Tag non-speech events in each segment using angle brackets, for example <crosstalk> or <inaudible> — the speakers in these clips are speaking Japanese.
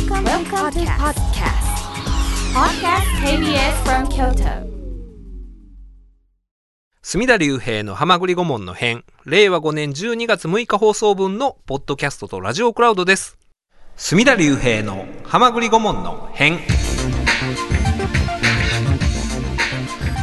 Welcome, Welcome to podcast. Podcast KBS from Kyoto. 隅田隆平の浜栗顧問の編、令和5年12月6日放送分のポッドキャストとラジオクラウドです。隅田隆平の浜栗顧問の編。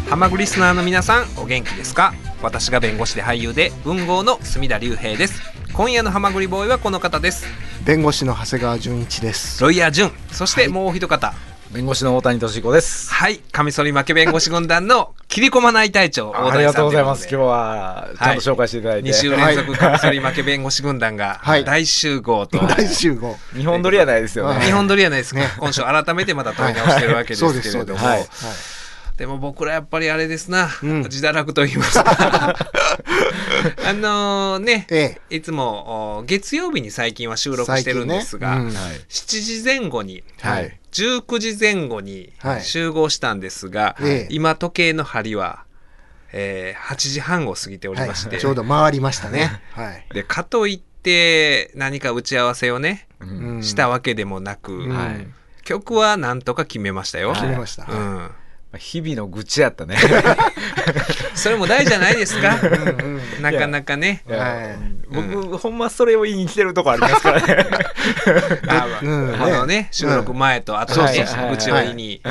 浜栗リスナーの皆さん、お元気ですか？私が弁護士で俳優で文豪の隅田隆平です。今夜の浜栗ボーイはこの方です。弁護士の長谷川純一です。ロイヤー淳。そしてもう一方。弁護士の大谷俊彦です。はい。カミソリ負け弁護士軍団の切り込まない隊長、ありがとうございます。今日日はちゃんと紹介していただいて、2週連続カミソリ負け弁護士軍団がはい大集合と、大集合。日本撮りはないですよはいね。日本撮りやないですか、今週改めてまた問い直してるわけですけれども、そうです、そうです。はいでも僕らやっぱりあれですな、うん。自堕落と言いますか。<laughs> あのね、えいつもお月曜日に最近は収録してるんですが、ねはい。7時前後に、はい。19時前後にはい。集合したんですが、ええ。今時計の針は、えー8時半を過ぎておりはいまして、ちょうど回りましたね。<laughs> はい。でかといって何か打ち合わせをね、うんうん。したわけでもなく、うん。はい。曲はなんとか決めましたよ。決めました。うん、日々の愚痴やったね。<laughs> それも大事じゃないですか？うんうんなかなかね。はい。僕、ほんまそれを言いに来てるとこあり <laughs> ますからね。あのね、収録前と後で愚痴を言いに。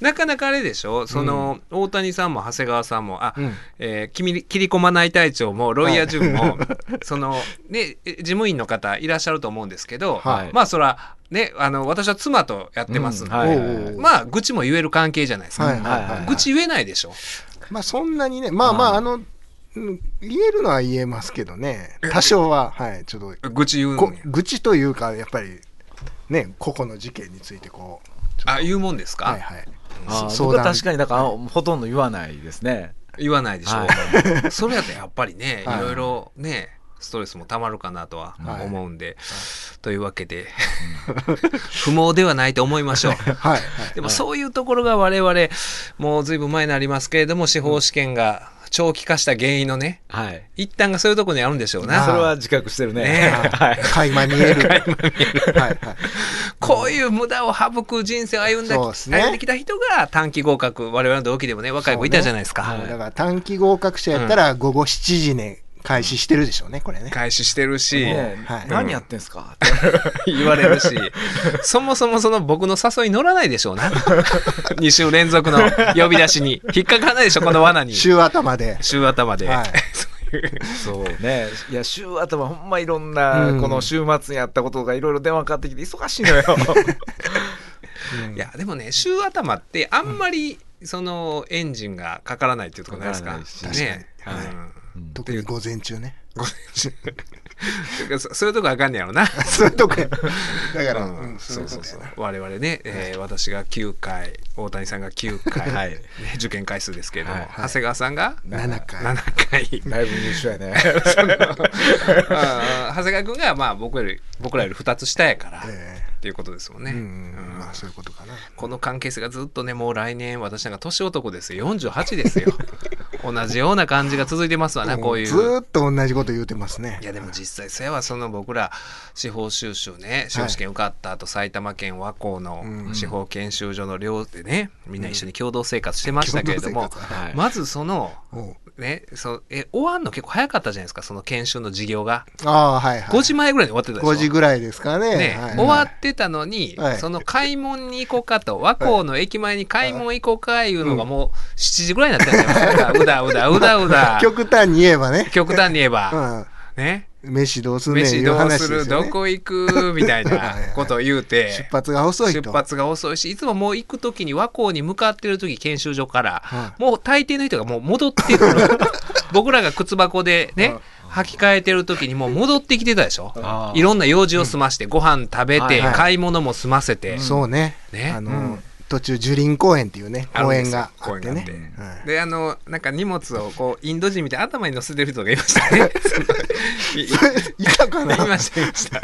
なかなかあれでしょ？その、大谷さんも長谷川さんも、あ、うん。えー切り切り込まない隊長も、ロイヤー淳も、<laughs> その、ね、事務員の方いらっしゃると思うんですけど、はい。まあそら、ね、あの、私は妻とやってます。んで、うんはい。おうおうまあ、愚痴も言える関係じゃないですか。はいはいはいはい。愚痴言えないでしょ。まあそんなにね、まあまあ、あの、うん言えるのは言えますけどね、多少は、はい、ちょっと、愚痴言う愚痴というか、やっぱり、ね、個々の事件についてこう、あ、言うもんですか、はいはい。僕は確かに、だから、ほとんど言わないですね。言わないでしょ、は <laughs> それやったらやっぱりね、はい。いろいろねストレスもたまるかなとははい思うんで、というわけで <laughs> 不毛ではないと思いましょう <laughs> はいはい。でもそういうところが我々もうずいぶん前になりますけれども司法試験が長期化した原因のねはい。一端がそういうところにあるんでしょうあなそれは自覚してるね。ねはい。<laughs> 垣間見える。はいはい。こういう無駄を省く人生を歩んだ、ね歩んできた人が短期合格我々の同期でもね若い子いたじゃないですか、そうねだから短期合格者やったら午後7時ね、開始してるでしょうね、これね。開始してるし、ねはい何やってんすか？言われるし、<laughs> そもそもその僕の誘い乗らないでしょうな。<laughs> 2週連続の呼び出しに。引っかからないでしょ、この罠に。週頭で。週頭で。はいそういうそうね。いや、週頭ほんまいろんな、うんこの週末にやったことがいろいろ電話かかってきて忙しいのよ。うんいや、でもね、週頭ってあんまり、その、エンジンがかからないっていうところないですか？かね。確かにうん特に。午前中ね。ごめんてかそそういうとこあかんねやろな。<laughs> そういうとこや。だから、うん。うんそうそうそう我々ね、えー私が9回大谷さんが9回、はい。ね受験回数ですけれども、はい。長谷川さんが7回。7回。だいぶ優秀やね。<laughs> 長谷川君がまあ僕より僕らより2つ下やから、えっていうことですもんね、えうんうん。まあそういうことかな。この関係性がずっとねもう来年私なんか年男ですよ。48ですよ <laughs> 同じような感じが続いてますわねこういう。ずーっと同じこと言うてますね。いやでも実際それはその僕ら司法修習ね司法試験受かった後、埼玉県和光のうん司法研修所の寮でねみんな一緒に共同生活してましたけれども、まずそのねそえ終わんの結構早かったじゃないですかその研修の授業が、ああ、はいはい。5時前ぐらいに終わってたでしょ5時ぐらいですかね。ねはい終わってたのに、はいその開門に行こうかと和光の駅前に開門行こうかいうのがもう7時ぐらいになってたんじゃないですかうだうだうだうだ <laughs> 極端に言えばね。極端に言えば、ねうん。飯どうすんねん飯どうする、話ですよね。どこ行く？みたいな <laughs> ことを言うて。出発が遅いと。出発が遅いしいつももう行く時に和光に向かってる時研修所から、はもう大抵の人がもう戻ってくる <laughs> 僕らが靴箱でね履き替えてる時にもう戻ってきてたでしょ。いろんな用事を済まして、ご飯食べて、はいはい。買い物も済ませて、そうね。ね。あの、うん途中樹林公園っていうね、公園があ公園があって。ね。はい。であのなんか荷物をこうインド人みたいに頭に乗せてる人がいましたね。<laughs> いいたかな。いましたいました。い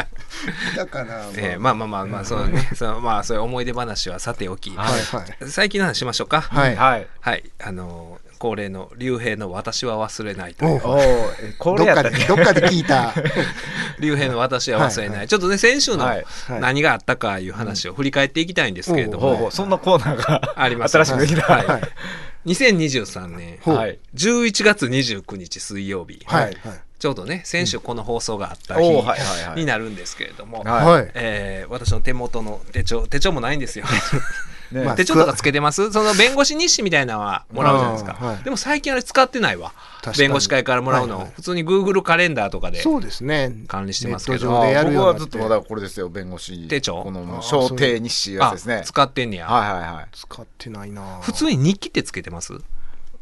たかなえーまあまあまあまあそうね、そうまあそういう思い出話はさておき、はいはい。最近の話しましょうか。はい。はい。はい、あの恒例の竜兵の私は忘れないという。どっかで、れやったっけ？どっかで聞いた。<laughs> 竜兵の私は忘れない、はいはい。ちょっとね先週の何があったかいう話を振り返っていきたいんですけれども、そんなコーナーが <laughs> あります新しくできた。はい。はい。2023年ほう。はい。11月29日水曜日、ちょうどね先週この放送があったお日になるんですけれども。えー私の手元の手帳手帳もないんですよね。まあ手帳とかつけてます？その弁護士日誌みたいなのはもらうじゃないですか、はいでも最近あれ使ってないわ。確かに。弁護士会からもらうの、はいはい。普通に Google カレンダーとかでそうですね。管理してますけど。ネット上でやるようになって。僕はずっとまだこれですよ弁護士。手帳？この小定日誌やつあですね。使ってんねや、はいはいはい。使ってないな。普通に日記ってつけてます？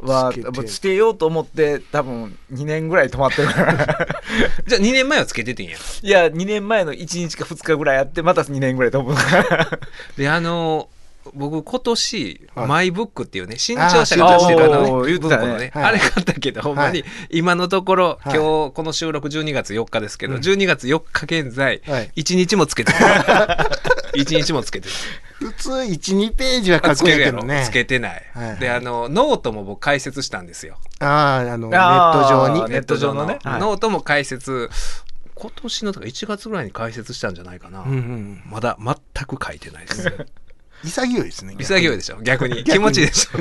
はつけようと思って多分2年ぐらい止まってるから。<laughs> じゃあ2年前はつけててんや？いや2年前の1日か2日ぐらいやってまた2年ぐらい飛ぶからであの僕今年、はい。マイブックっていうね新潮社が出してるあのー言ってたね。のね、はいあれ買ったけどほんまに今のところ、はい。今日この収録12月4日ですけど、うん12月4日現在、はい。1日もつけてない。<laughs> 1日もつけてない。普通1、2ページは書くんつけるやろやけどね。つけてない、はいはい。であのノートも僕解説したんですよ。ああ、あの、ネット上に。ネット上のね。はい。ノートも解説今年のとか1月ぐらいに解説したんじゃないかな、うんうん。まだ全く書いてないです <laughs> 潔いですね。潔いでしょ。逆に。<laughs> 逆に。気持ちいいでしょ。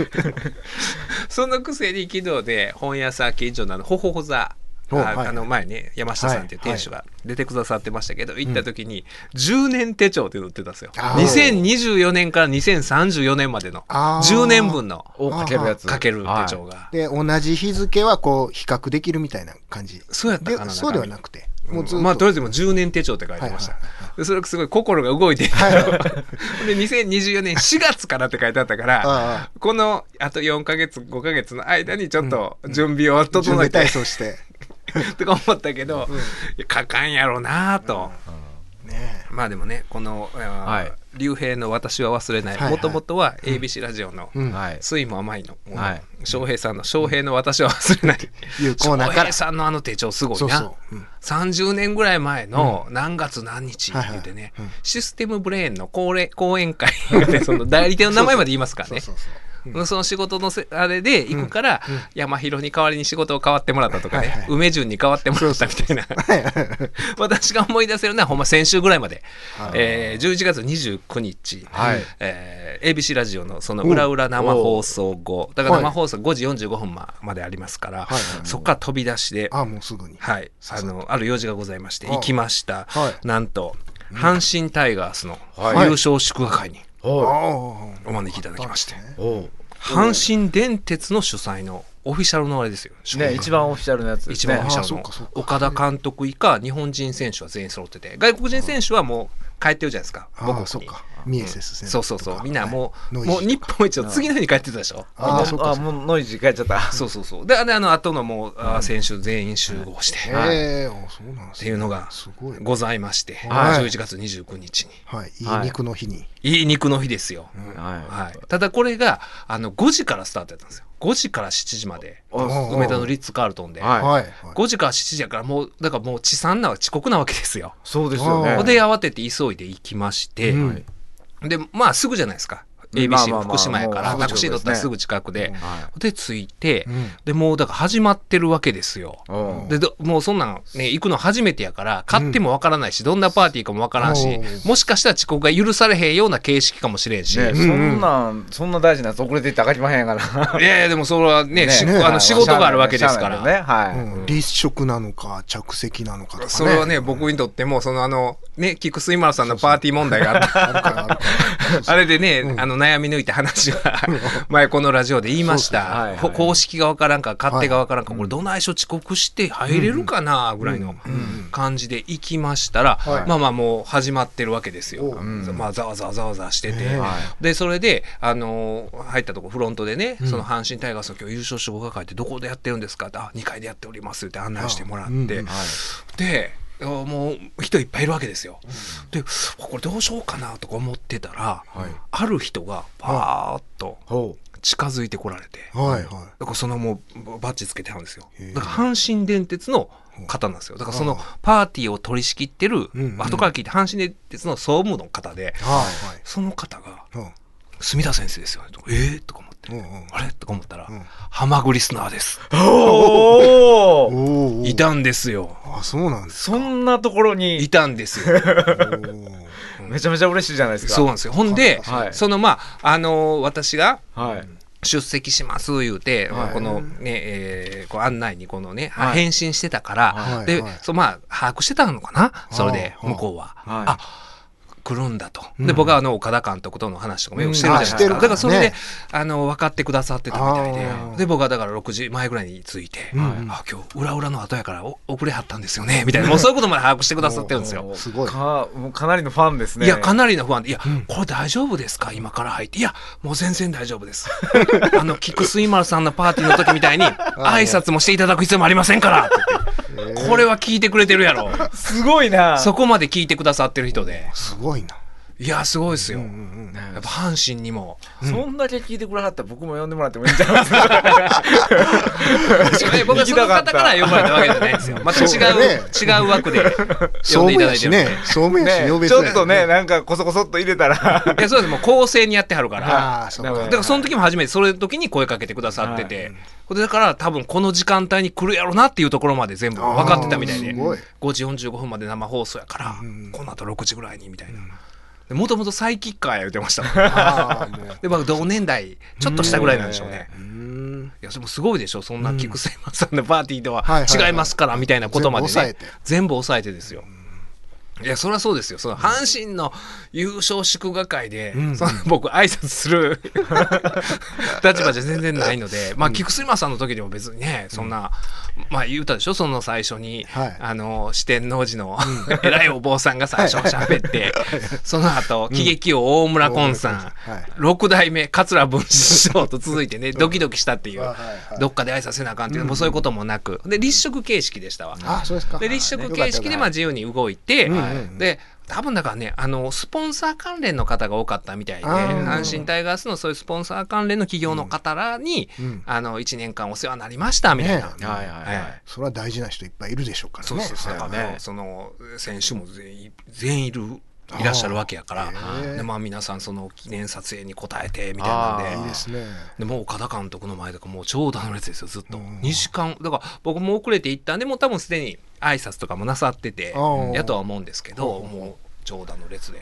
<laughs> そのくせに昨日で本屋さん近所のあのほほほ座あおはい。あの前ね山下さんっていう店主が出てくださってましたけど、行った時に10年手帳っていうの売ってたんですよ。あー。2024年から2034年までのあー。10年分のをかけるやつかける手帳が、で、同じ日付はこう、比較でできるみたいな感じ。そうやったかなでそうではなくて。もうずっと。まあとりあえずもう10年手帳って書いてました、はいでそれすごい心が動いて、はい <laughs> で2024年4月からって書いてあったからあこのあと4ヶ月5ヶ月の間にちょっと準備を整えて、準備体操して。<laughs> とか思ったけど、いや書かんやろうなと、ねまあでもねこの「はい竜兵の私は忘れない」はいはい。もともとは ABC ラジオのうん。はい「酸いも甘いの」はい。翔平さんの「翔平の私は忘れない」<laughs> いうコーナーから。翔平さんのあの手帳すごいな。そうそう。うん。30年ぐらい前の何月何日って言ってね、システムブレーンの講演講演会でその代理店の名前まで言いますからね。そうそうそう。その仕事のせあれで行くから、山広に代わりに仕事を変わってもらったとかね、はいはい。梅順に代わってもらったみたいな。私が思い出せるのはほんま先週ぐらいまで、えー、11月29日、はい。えー ABC ラジオのその裏裏生放送後。だから生放送5時45分ままでありますから、はいはいそこから飛び出して、あ、もうすぐに。はい、あのある用事がございましてあ行きました、はい。なんと阪神タイガースのはい。優勝祝賀会にあお招きいただきまして、おう阪神電鉄の主催のオフィシャルのあれですよ。ね一番オフィシャルのやつね。あ番オフィシャルの。岡田監督以下日本人選手は全員揃ってて。外国人選手はもう帰ってるじゃないですか。母国にそうか。ミエセスそうそうそう。みんなもう、もう日本一の次の日に帰ってたでしょ。ああ、そうか。あもうノイジー帰っちゃった。そうそうそう。であであの後のもう、あ選手全員集合して、え、あそうなんですね。ていうのがすございまして、はい。11月29日に。はい。いいはい。肉の日に。いい肉の日ですよ、ははい、ただこれがあの5時からスタートやったんですよ5時から7時まで。梅田のリッツ・カールトンで、はい。はい。5時から7時やからもうだからもう遅参な遅刻なわけですよ。そうですよね。で慌てて急いで行きまして、うん。でまあすぐじゃないですか。まあ ABC 福島やからタクシー乗ったらすぐ近くで、はで着いて、うん。でもうだから始まってるわけですよ。でどもうそんなんね行くの初めてやから買ってもわからないし、どんなパーティーかもわからんし、うん。もしかしたら遅刻が許されへんような形式かもしれんし、そんなん、そんな大事なやつ遅れていってあかりまへんやから。やいやでもそれはねね。しね。あの仕事があるわけですから。ね。はい。うん。立食なのか、着席なのかとかね。それはね、僕にとっても、そのあの、ね、菊水丸さんのパーティー問題があった。<laughs> あれでね、あの、悩み抜いた話は、<laughs> 前このラジオで言いましそうそうはいはい。公式がわからんか、勝手がわからんか、これどないしょ遅刻して入れるかな、ぐらいの感じで行きましたら、はい。まあまあもう始まってるわけですよ。まあ、ざわざわざわざわしてて。で、それで、あのー入ったとこ、フロントでね、その阪神タイガースの今日優勝祝賀会ってどこでやってるんですかって、あ、2階でやっておりますって案内してもらって、うん。うん。であもう人いっぱいいるわけですよ。でこれどうしようかなとか思ってたら、はい。ある人がパーッとほ近づいてこられて、はいはだからそのもうバッジつけてはるんですよ。だから阪神電鉄の方なんですよ。だからそのあパーティーを取り仕切ってる、うん。うん。後から聞いて阪神電鉄の総務の方でい。はい。その方がはい。う。ん「住田先生ですよね」とか「えー?」とかうんうん。あれ？とか思ったら、うん。ハマグリスナーです。おおいたんですよ。あ、そうなんですそんなところに。いたんですよ。めちゃめちゃ嬉しいじゃないですか。そうなんですよ。ほんで、はい。そのまあ、あのー私がはい。出席します言うて、はい。このね、えーこう案内にこのね、はい。返信してたから、で、そうまあ、把握してたのかな？それで、はあ向こうは。はい。あ、来るんだと。うんで、僕はあの、岡田監督との話とかもよくしてるじゃないですか。だからそれで、あの、分かってくださってたみたいでで、僕はだから6時前ぐらいに着いて、うんあ、今日、裏裏の後やからお遅れはったんですよね、みたいな、もうそういうことまで把握してくださってるんですよ。すごいかもうかなりのファンですね。いや、かなりの不安で、いや、うんこれ大丈夫ですか？今から入って。いや、もう全然大丈夫です。<laughs> あの、菊水丸さんのパーティーの時みたいに、挨拶もしていただく必要もありませんからこれは聞いてくれてるやろ。すごいな。そこまで聞いてくださってる人で。すごいな。いや、すごいですよ。うんうんやっぱ阪神にも。そんだけ聞いてくれはったら僕も呼んでもらってもいいんじゃない？ですか。え僕はその方から呼ばれたわけじゃないんですよ。また違そうだねう、違う枠で呼んでいそうめただいてるんで。やしね。そうめやし、ね呼べちょっとね、なんかこそこそっと入れたら。いや、そうです。もう公正にやってはるから。ああ、そうかなるほど。だからその時も初めてそれの時に声かけてくださってて、これだから多分この時間帯に来るやろなっていうところまで全部分かってたみたいであーすごい5時45分まで生放送やから、うんこの後6時ぐらいにみたいな。もともとサイキッカーや言ってましたもんああ、もう。で、まあ、同年代ちょっとしたぐらいなんでしょうね。いや、でもすごいでしょ。そんな菊水松さんのパーティーでは違いますからみたいなことまでね全部抑えて。ですよ。いや、そりゃそうですよ。その阪神の優勝祝賀会で、うんその僕挨拶する <laughs> 立場じゃ全然ないので、まあ、菊水間さんの時でも別にね、そんな、まあ言うたでしょ、その最初に、はい。あの、四天王寺の <laughs> 偉いお坊さんが最初喋って、その後、喜劇王大村昆さん、はい。六代目桂文枝師匠と続いてね、<laughs> ドキドキしたっていう。どっかで挨拶せなあかんっていう、もうそういうこともなく、で、立食形式でしたわ。あ、そうですか。で、立食形式でまあ自由に動いて、うんうん。で、多分だからね、あの、スポンサー関連の方が多かったみたいで、阪神タイガースのそういうスポンサー関連の企業の方らに、うんあの、1年間お世話になりましたみたいな。ねはいはいはいえそれは大事な人いっぱいいるでしょうからね。そうそうそう。ねその、選手も全員、全員いる。いらっしゃるわけやからでまあ皆さんその記念撮影に応えてみたいなんでいいですね。でもう岡田監督の前とかもう長蛇の列ですよずっと。うん。2時間だから僕も遅れて行ったんでもう多分すでに挨拶とかもなさっててやとは思うんですけどうん。もう長蛇の列で。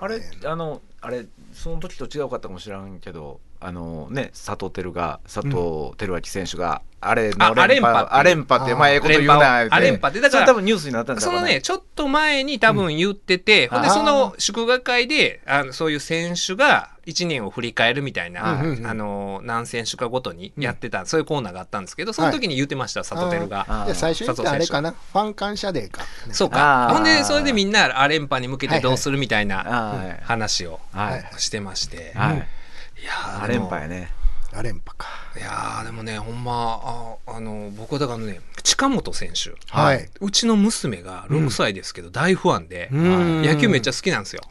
あれ、あの、あれ、その時と違うかったかもしれんけど、あのね、佐藤輝が、佐藤輝明選手が、あれのあアレンパっていうアレンパって、まあ、ええこと言うな、アレンパをアレンパってだから多分ニュースになったんですそのね、ちょっと前に多分言ってて、ほんで、あーその祝賀会で、あのそういう選手が1年を振り返るみたいな、うんうんうんあの、何選手かごとにやってた、そういうコーナーがあったんですけど、その時に言ってました、佐藤輝が。最初に言ったあれかな？ファン感謝デーか。ねそうか。ほんで、それでみんな、アレンパに向けてどうするみたいなはい。話をはい。してまして。はい。いいやー、連敗ね。アレンパか。いやーでもね、ほんま、ああの、僕はだからね、近本選手。はい。うちの娘が6歳ですけど、大ファンで、うん野球めっちゃ好きなんですよ。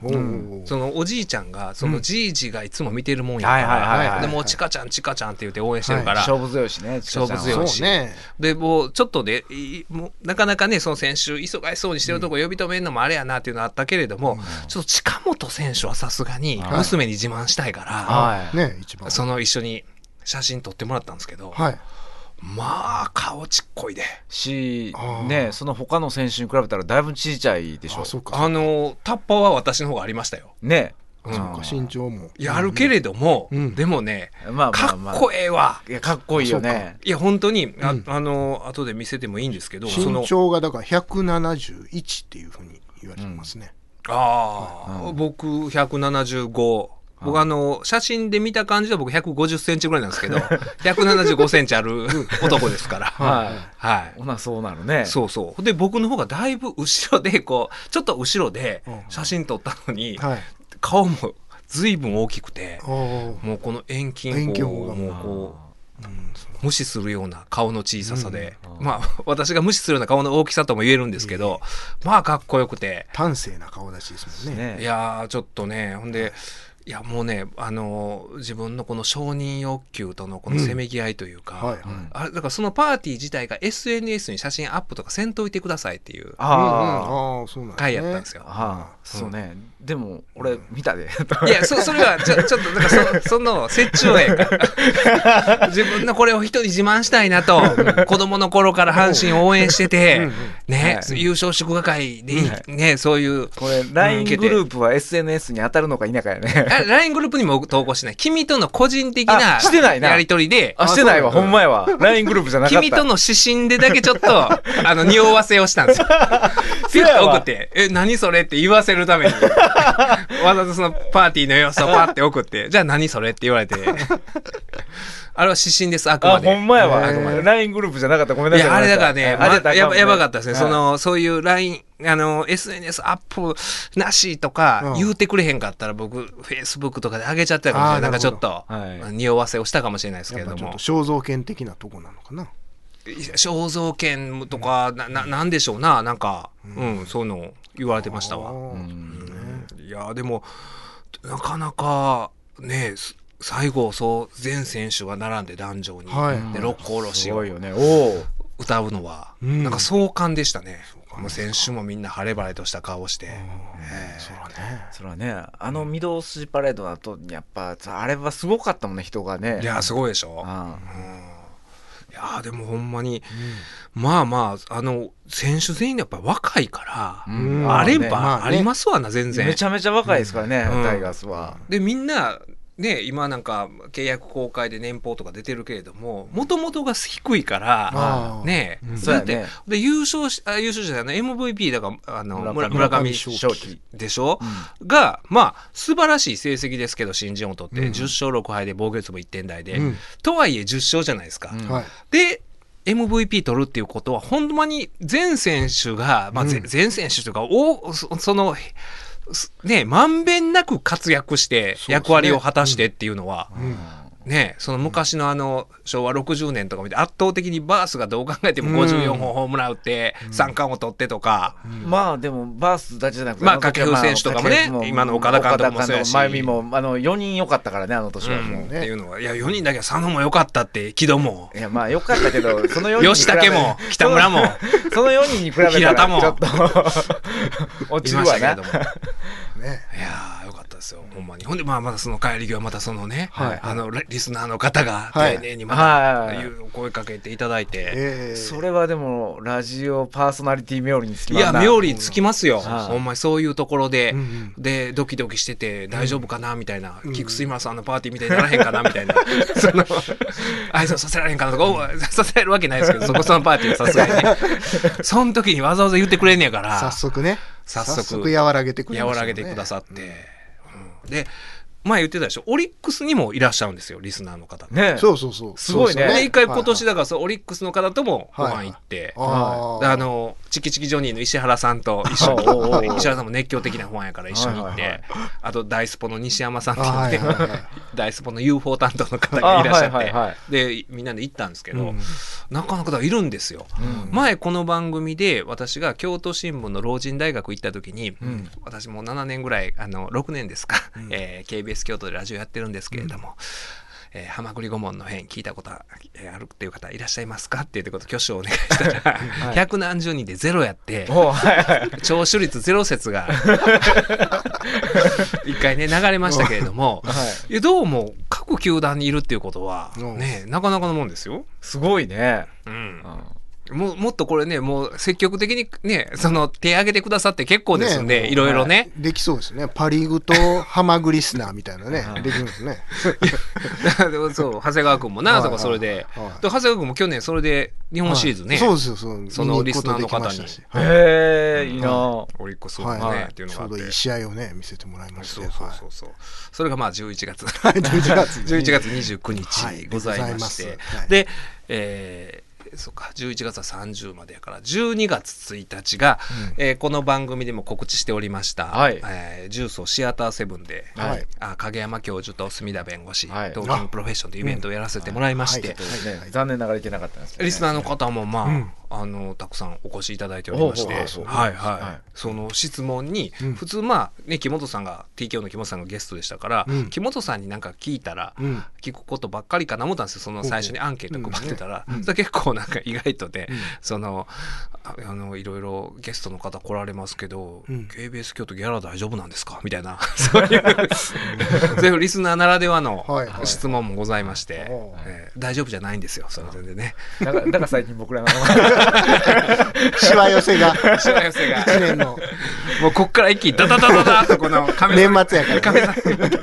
そのおじいちゃんが、そのじいじがいつも見てるもんやかはいはいはいら、はいでもうチカちゃんチカちゃんって言って応援してるから、勝負強いしね、勝負強いしね。で、もうちょっとで、いもうなかなかね、その選手、忙しそうにしてるとこ呼び止めるのもあれやなっていうのあったけれども、ちょっと近本選手はさすがにはい娘に自慢したいから、はい。ね、一番。その一緒に写真撮ってもらったんですけど、はい。まあ、顔ちっこいで。しね、その他の選手に比べたらだいぶちいちゃいでしょあ、。そうか。あの、タッパーは私の方がありましたよ。ね。うんそうか、身長も。いや、あるけれども、うんでもね、まあまか。っこええわ。いや、かっこいいよね。いや、本当に、あうんあの、後で見せてもいいんですけど、その身、長がだから171っていうふうに言われてますね。ああ、うん僕175。僕あの、写真で見た感じで僕150センチぐらいなんですけど、<laughs> 175センチある男ですから。は <laughs> はいい。。ほな、そうなるね。そうそう。で、僕の方がだいぶ後ろで、こう、ちょっと後ろでうん写真撮ったのに、はい。顔も随分大きくて、もうこの遠近法をもうこう、うん無視するような顔の小ささで、うんまあ、私が無視するような顔の大きさとも言えるんですけど、まあ、かっこよくて、端正な顔立ちですもんね。ねいやー、ちょっとね、ほんで、いやもうねあの自分のこの承認欲求とのこのせめぎ合いというか、はいはい。あれだからそのパーティー自体が SNS に写真アップとかせんといてくださいっていう。ああ、うんうん。ああ、そうなんですね。回やったんですよ。ああそうね、でも俺見たで。<laughs> いやそそれはちょちょっとだからそその折衷やから。<laughs> 自分のこれを人に自慢したいなと子供の頃から阪神を応援しててね、はい。優勝祝賀会でいい、ねそういうこれ LINE グループは SNS に当たるのか否かやね。<laughs> あ LINE グループにも投稿してない。君との個人的なあしてないな。やり取りで。あしてないわほんまやわ。LINE グループじゃなかった。君との指針でだけちょっとあの匂わせをしたんですよ。ピュッと送って「え何それ?」って言わせるために <laughs> わざとそのパーティーの様子をパッて送って「<laughs> じゃあ何それ?」って言われて。あれは指針ですあくまあで。ほんまやわ。LINE グループじゃなかった。ごめんないさい。やあれだからね、まあやばやばかったですね、はいそのそういう LINE あの SNS アップなしとかうん。言うてくれへんかったら僕 Facebook とかで上げちゃったかもしれない。なんかちょっなと、はい。匂わせをしたかもしれないですけれども。肖像権的なとこなのかな。肖像権とか、なななんでしょうな。なんか、うん。そういうの言われてましたわ、うんいやでもなかなかねす最後そう全選手が並んで壇上に、はい。で六甲おろしをすごいよね。おお歌うのは、うん。なんか壮観でしたね。もう選手もみんな晴れ晴れとした顔して、そうだね。それはね。あの御堂筋パレードだとやっぱあれはすごかったもんね人がね。いやすごいでしょ、あいやでもほんまに、まあまああの選手全員やっぱ若いから、うん。あれまあばありますわな全然。めちゃめちゃ若いですからね、うん。タイガースは、でみんなね今なんか契約公開で年俸とか出てるけれどももともとが低いからねうん。そうやって。で優勝しあ優勝じゃない MVP だからあの村村上正正輝でしょ、がまあ素晴らしい成績ですけど新人王取って、うん。10勝6敗で防御率も1点台で、うん。とはいえ10勝じゃないですか。で MVP 取るっていうことはほんまに全選手が、まあ、ぜうん。全選手というかおそそのすねまんべんなく活躍して役割を果たしてっていうのは、うんねその昔のあの昭和60年とか見て圧倒的にバースがどう考えてもうん54本ホームラン打って三冠を取ってとか、まあでもバースだけじゃなくてまあ掛布選手とかもね今の岡田監督もそうやし岡田監督真由美もあの4人良かったからねあの年はもう、うんっていうのはいや4人だけは佐野も良かったって木戸も。いやまあ良かったけど <laughs> その4人吉武も北村もその4人に比べた <laughs> 平田も。らちょっと <laughs> 落いちるわな。ましたけれども。ね。いやですよほんまに。ほんでまあまだその帰り際またそのね、はいあのリリスナーの方がはい。丁寧にまはいた言う声かけていただいて、えーそれはでもラジオパーソナリティ冥利につきいますなや妙利つきますよ、はい。ほんまにそういうところで、うんうん。でドキドキしてて大丈夫かなみたいな、キックスイマーさんのパーティーみたいにならへんかなみたいな。<laughs> その挨拶させられへんかなとかさせられるわけないですけどそこそのパーティーはさすがにね。<laughs> その時にわざわざ言ってくれんねやから。早速ね。早速。早速和らげてくれね。和らげてくださって、うんで前言ってたでしょ？オリックスにもいらっしゃるんですよリスナーの方ね。そうそうそう。すごいね。そうで一回今年だ。だからそうオリックスの方ともご飯行って、あー。であのチキチキジョニーの石原さんと一緒 <laughs> 石原さんも熱狂的なファンやから一緒に行って、はいはいあとダイスポの西山さんってあはい言って、はいはい。ダイスポの UFO 担当の方がいらっしゃって、あはいはいはい。でみんなで行ったんですけど、うん。なかなかいるんですよ。うん。前この番組で私が京都新聞の老人大学行った時に、ん。私もう7年ぐらいあの6年ですか、えー京都でラジオやってるんですけれども。えー、浜栗顧問の変聞いたことあるっていう方いらっしゃいますかっていうこと挙手をお願いしたら、<laughs> 百何十人でゼロやっておはいはい聴取率ゼロ説が <laughs> 一回ね流れましたけれども、い。やどうも各球団にいるっていうことはうんねなかなかのもんですよ。すごいね、うん。うんもうもっとこれねもう積極的にねその手挙げてくださって結構ですんで、ねいろいろね、できそうですね。パリーグとハマグリスナーみたいなね。できるんですね。<laughs> でもそう長谷川君もな、はいとかそれで、はいで長谷川君も去年それで日本シリーズね、そうですよ。そう。そのリスナーの方に。へえいいな、オリックスのね、はい。っていうのがあって。ちょうどいい試合をね、見せてもらいまして。そうそうそうそう、それがまあ11月。はい11月 <laughs> 11月29はい日ございまして、で、えーそうか11月は30までやから12月1日が、えーこの番組でも告知しておりました、はい。えー重曹シアターセブンで、はい。あ影山教授と隅田弁護士、はい。トーキングプロフェッションというイベントをやらせてもらいまして、残念ながらいけなかったんですけどね、リスナーの方もまあ、あのたくさんお越しいただいておりまして、そうはいはい、はい。その質問に、うん。普通まあね木本さんが TKO の木本さんがゲストでしたから、うん。木本さんになんか聞いたら、うん。聞くことばっかりかな思ったんですよ。その最初にアンケート配ってたら、それ結構なんか意外とで、うん。そのああのいろいろゲストの方来られますけど、うん。KBS 京都ギャラ大丈夫なんですか？みたいな。<laughs> そういう <laughs> そういうリスナーならではの質問もございまして、えー大丈夫じゃないんですよ。それは全然ね。だからだから最近僕らの <laughs> <laughs> しわ寄せが。しわ寄せが。一年の。もうこっから一気にダダダダダとこの年末やから。カメラ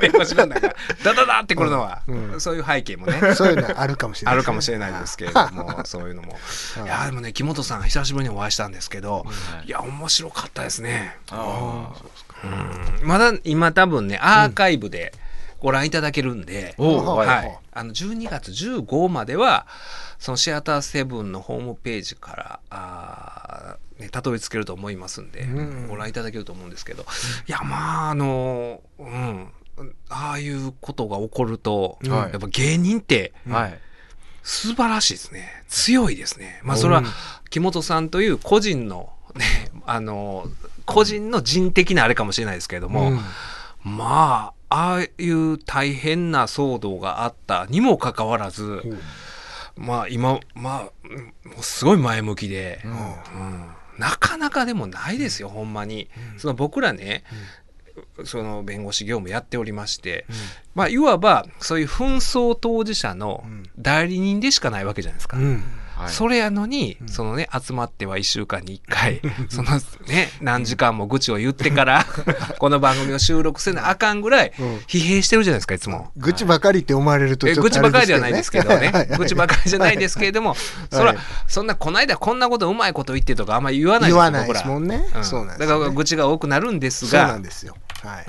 弁護士軍団がダダダってくるのは、うん。そういう背景もね。そういうのあるかもしれないあるですね。かもしれないですけれどもそういうのも。<laughs> はい。いやでもね木本さん久しぶりにお会いしたんですけど、いや面白かったですね、あうん。まだ今多分ねアーカイブでご覧いただけるんで、はい。はい。あの12月15まではそのシアターセブンのホームページからあー、ね、たどり着けると思いますんで、うん。ご覧いただけると思うんですけど、いやまああのうん。ああいうことが起こると、はい。やっぱ芸人ってはい。素晴らしいですね。強いですね。まあそれはうん。木本さんという個人のねあの個人の人的なあれかもしれないですけれども、うん。まあああいう大変な騒動があったにもかかわらず、まあ今まあすごい前向きで、うん。うん。なかなかでもないですよほんまに。その僕らね、その弁護士業務やっておりまして、まあいわばそういう紛争当事者のうん。代理人でしかないわけじゃないですか。うんはい。それやのに、そのね、集まっては1週間に1回、<laughs> そのね、何時間も愚痴を言ってから、<laughs> この番組を収録せなあかんぐらいうん、疲弊してるじゃないですか、いつも。愚痴ばかりって思われるとちょっとえ愚痴ばかりではないですけどね。愚痴ばかりじゃないですけれども、そらはい、そんな、こないだこんなことうまいこと言ってとかあんまり言わない言わないですもんね。うんそうなんですよね。だから愚痴が多くなるんですそうながん、ですよ。はい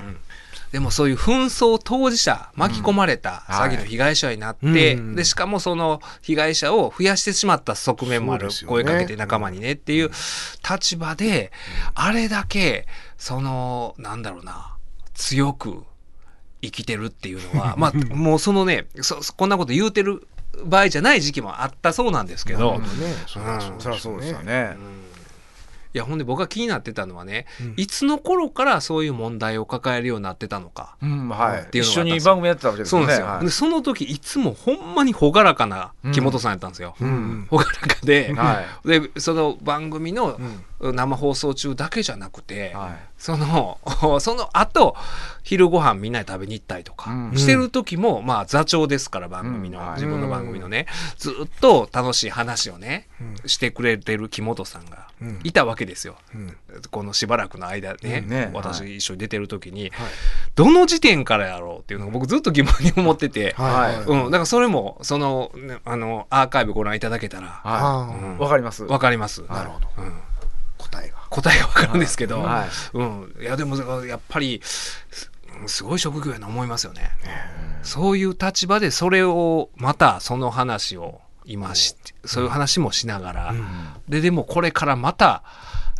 でもそういう紛争当事者、巻き込まれたはい。詐欺の被害者になって、うん。で、しかもその被害者を増やしてしまった側面もある。ね。声かけて仲間にねっていう立場で、あれだけ、その、なんだろうな、強く生きてるっていうのは、<laughs> まあ、もうそのねそ、こんなこと言うてる場合じゃない時期もあったそうなんですけど、ね。そりゃうん。そうですよねいや、ほんで僕が気になってたのはね、うん。いつの頃からそういう問題を抱えるようになってたのか。うんはい。っていうの一緒に番組やってたわけですよね。そうですよ。はい。でその時いつもほんまに朗らかな木本さんやったんですよ。うん。朗らかで、はでその番組のうん生放送中だけじゃなくて、はい。その <laughs> その後昼ご飯みんなで食べに行ったりとかうん。してる時も、まあ座長ですから番組の、うん。はい。自分の番組のねずっと楽しい話をね、うん。してくれてる木本さんがうん。いたわけですよ。うん。このしばらくの間ね,、うん。ね。私一緒に出てる時に、はい。どの時点からやろうっていうのが僕ずっと疑問に思ってて、うん、だからそれもその,、ね、あのアーカイブご覧いただけたらはあうん。いわかります。わかります。なるほど。うん答えが。答えがわかるんですけど、はい。うん、いやでもやっぱりすすごい職業やな思いますよね。そういう立場でそれをまたその話を今しそういう話もしながら、ででもこれからまた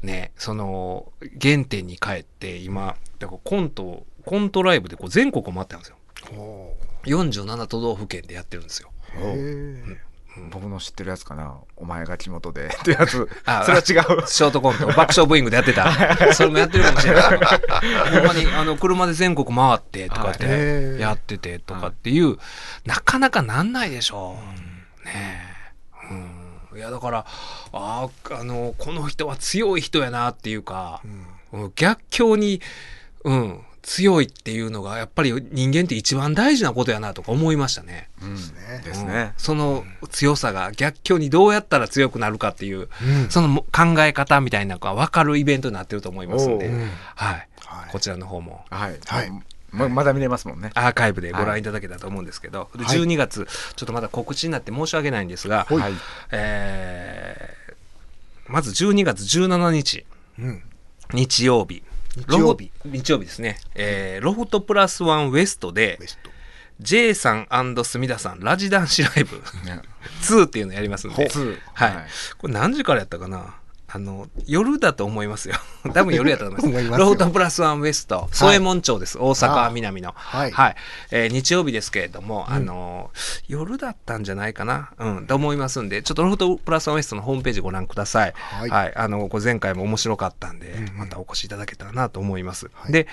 ねその原点に帰って今だからコントコントライブでこう全国を回ってるんですよ。お47都道府県でやってるんですよ。僕の知ってるやつかな。お前が木本で。<laughs> ってやつ。あそれは違う。ショートコント、爆笑ブーイングでやってた。<laughs> それもやってるかもしれない。ほんまに、あの、車で全国回ってとかっへて、ー。やっててとかっていう、なかなかなんないでしょ。う。ねえ。うん。いや、だから、ああ、あの、この人は強い人やなっていうか、うん逆境に、うん、強いっていうのが、やっぱり人間って一番大事なことやなとか思いましたね。ですね。その強さが逆境にどうやったら強くなるかっていう、うん。そのも考え方みたいなのが分かるイベントになってると思いますんで、はい、はい。こちらの方も。はい。はい。ままだ見れますもんね。アーカイブでご覧いただけたと思うんですけど、ではい。12月ちょっとまだ告知になって申し訳ないんですが、はい。えーまず12月17日。うん。日曜日日曜日。日曜日ですね、えーロフトプラスワンウエストで J さん隅田さんラジ男子ライブ。ね。2っていうのやりますんで、はい、はい。これ何時からやったかなあの、夜だと思いますよ。<laughs> 多分夜やと思います。<laughs> ロフトプラスワンウエスト、添右衛門町です。大阪南の。はいはい。えー日曜日ですけれども、あの、夜だったんじゃないかな。うん、と思いますんで、ちょっとロフトプラスワンウエストのホームページご覧ください。はいあの、これ前回も面白かったんで、またお越しいただけたらなと思います。はいで、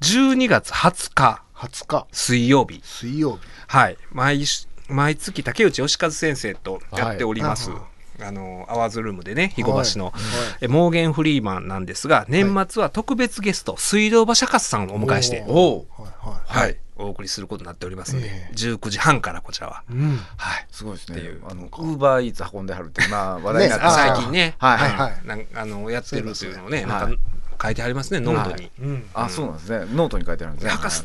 12月20日、20日、水曜日。水曜日。はい。毎し毎月竹内義和先生とやっております。はいあの、アワーズルームでね、肥後橋の、はいえモーゲン・フリーマンなんですが、年末は特別ゲスト、水道橋博士さんをお迎えして、おーはいはい。お送りすることになっておりますので、ええ19時半からこちらは。うん。はい。すごいですねっていうウーバーイーツ運んではるってまあ話題になってね最近ね、はいはいなんあのやってるというのをね、そうなんか書いてありますね、ノートに。うん。あそうなんですねノートに書いてあるんですね博士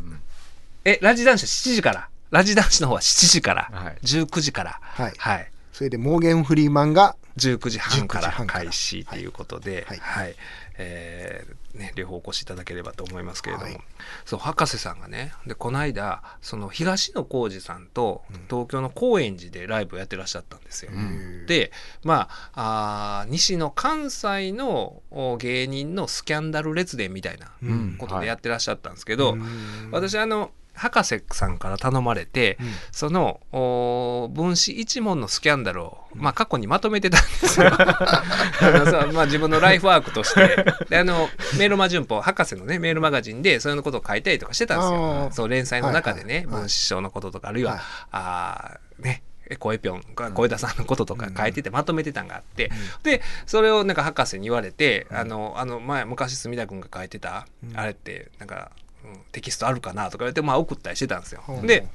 え、ラジ男子7時から。ラジ男子の方は7時から、はい19時から、はい。それで、モーゲン・フリーマンが、19時半から19時半から開始ということで、ははい。い、えーね、両方お越しいただければと思いますけれども、はい。そう博士さんがねでこの間その東野幸治さんと東京の高円寺でライブをやってらっしゃったんですよ。ん。でまああー西の関西のお芸人のスキャンダル列伝みたいなうん。ことでやってらっしゃったんですけど、うん。私あの博士さんから頼まれて、うん。そのお分子一門のスキャンダルを、まあ、過去にまとめてたんですよ。<laughs> あのまあ、自分のライフワークとして。であのメールマ旬報博士のねメールマガジンでそういうことを書いたりとかしてたんですあよ。ーそう連載の中でね、はいはい。はい。分子書のこととかあるいは、はい。あーね小江ぴょん。が小枝さんのこととか書いててまとめてたんがあって、でそれをなんか博士に言われて、あのあの前昔墨田君が書いてた、あれってなんか、うんテキストあるかなとか言われて、まあ、送ったりしてたんですよ。うんで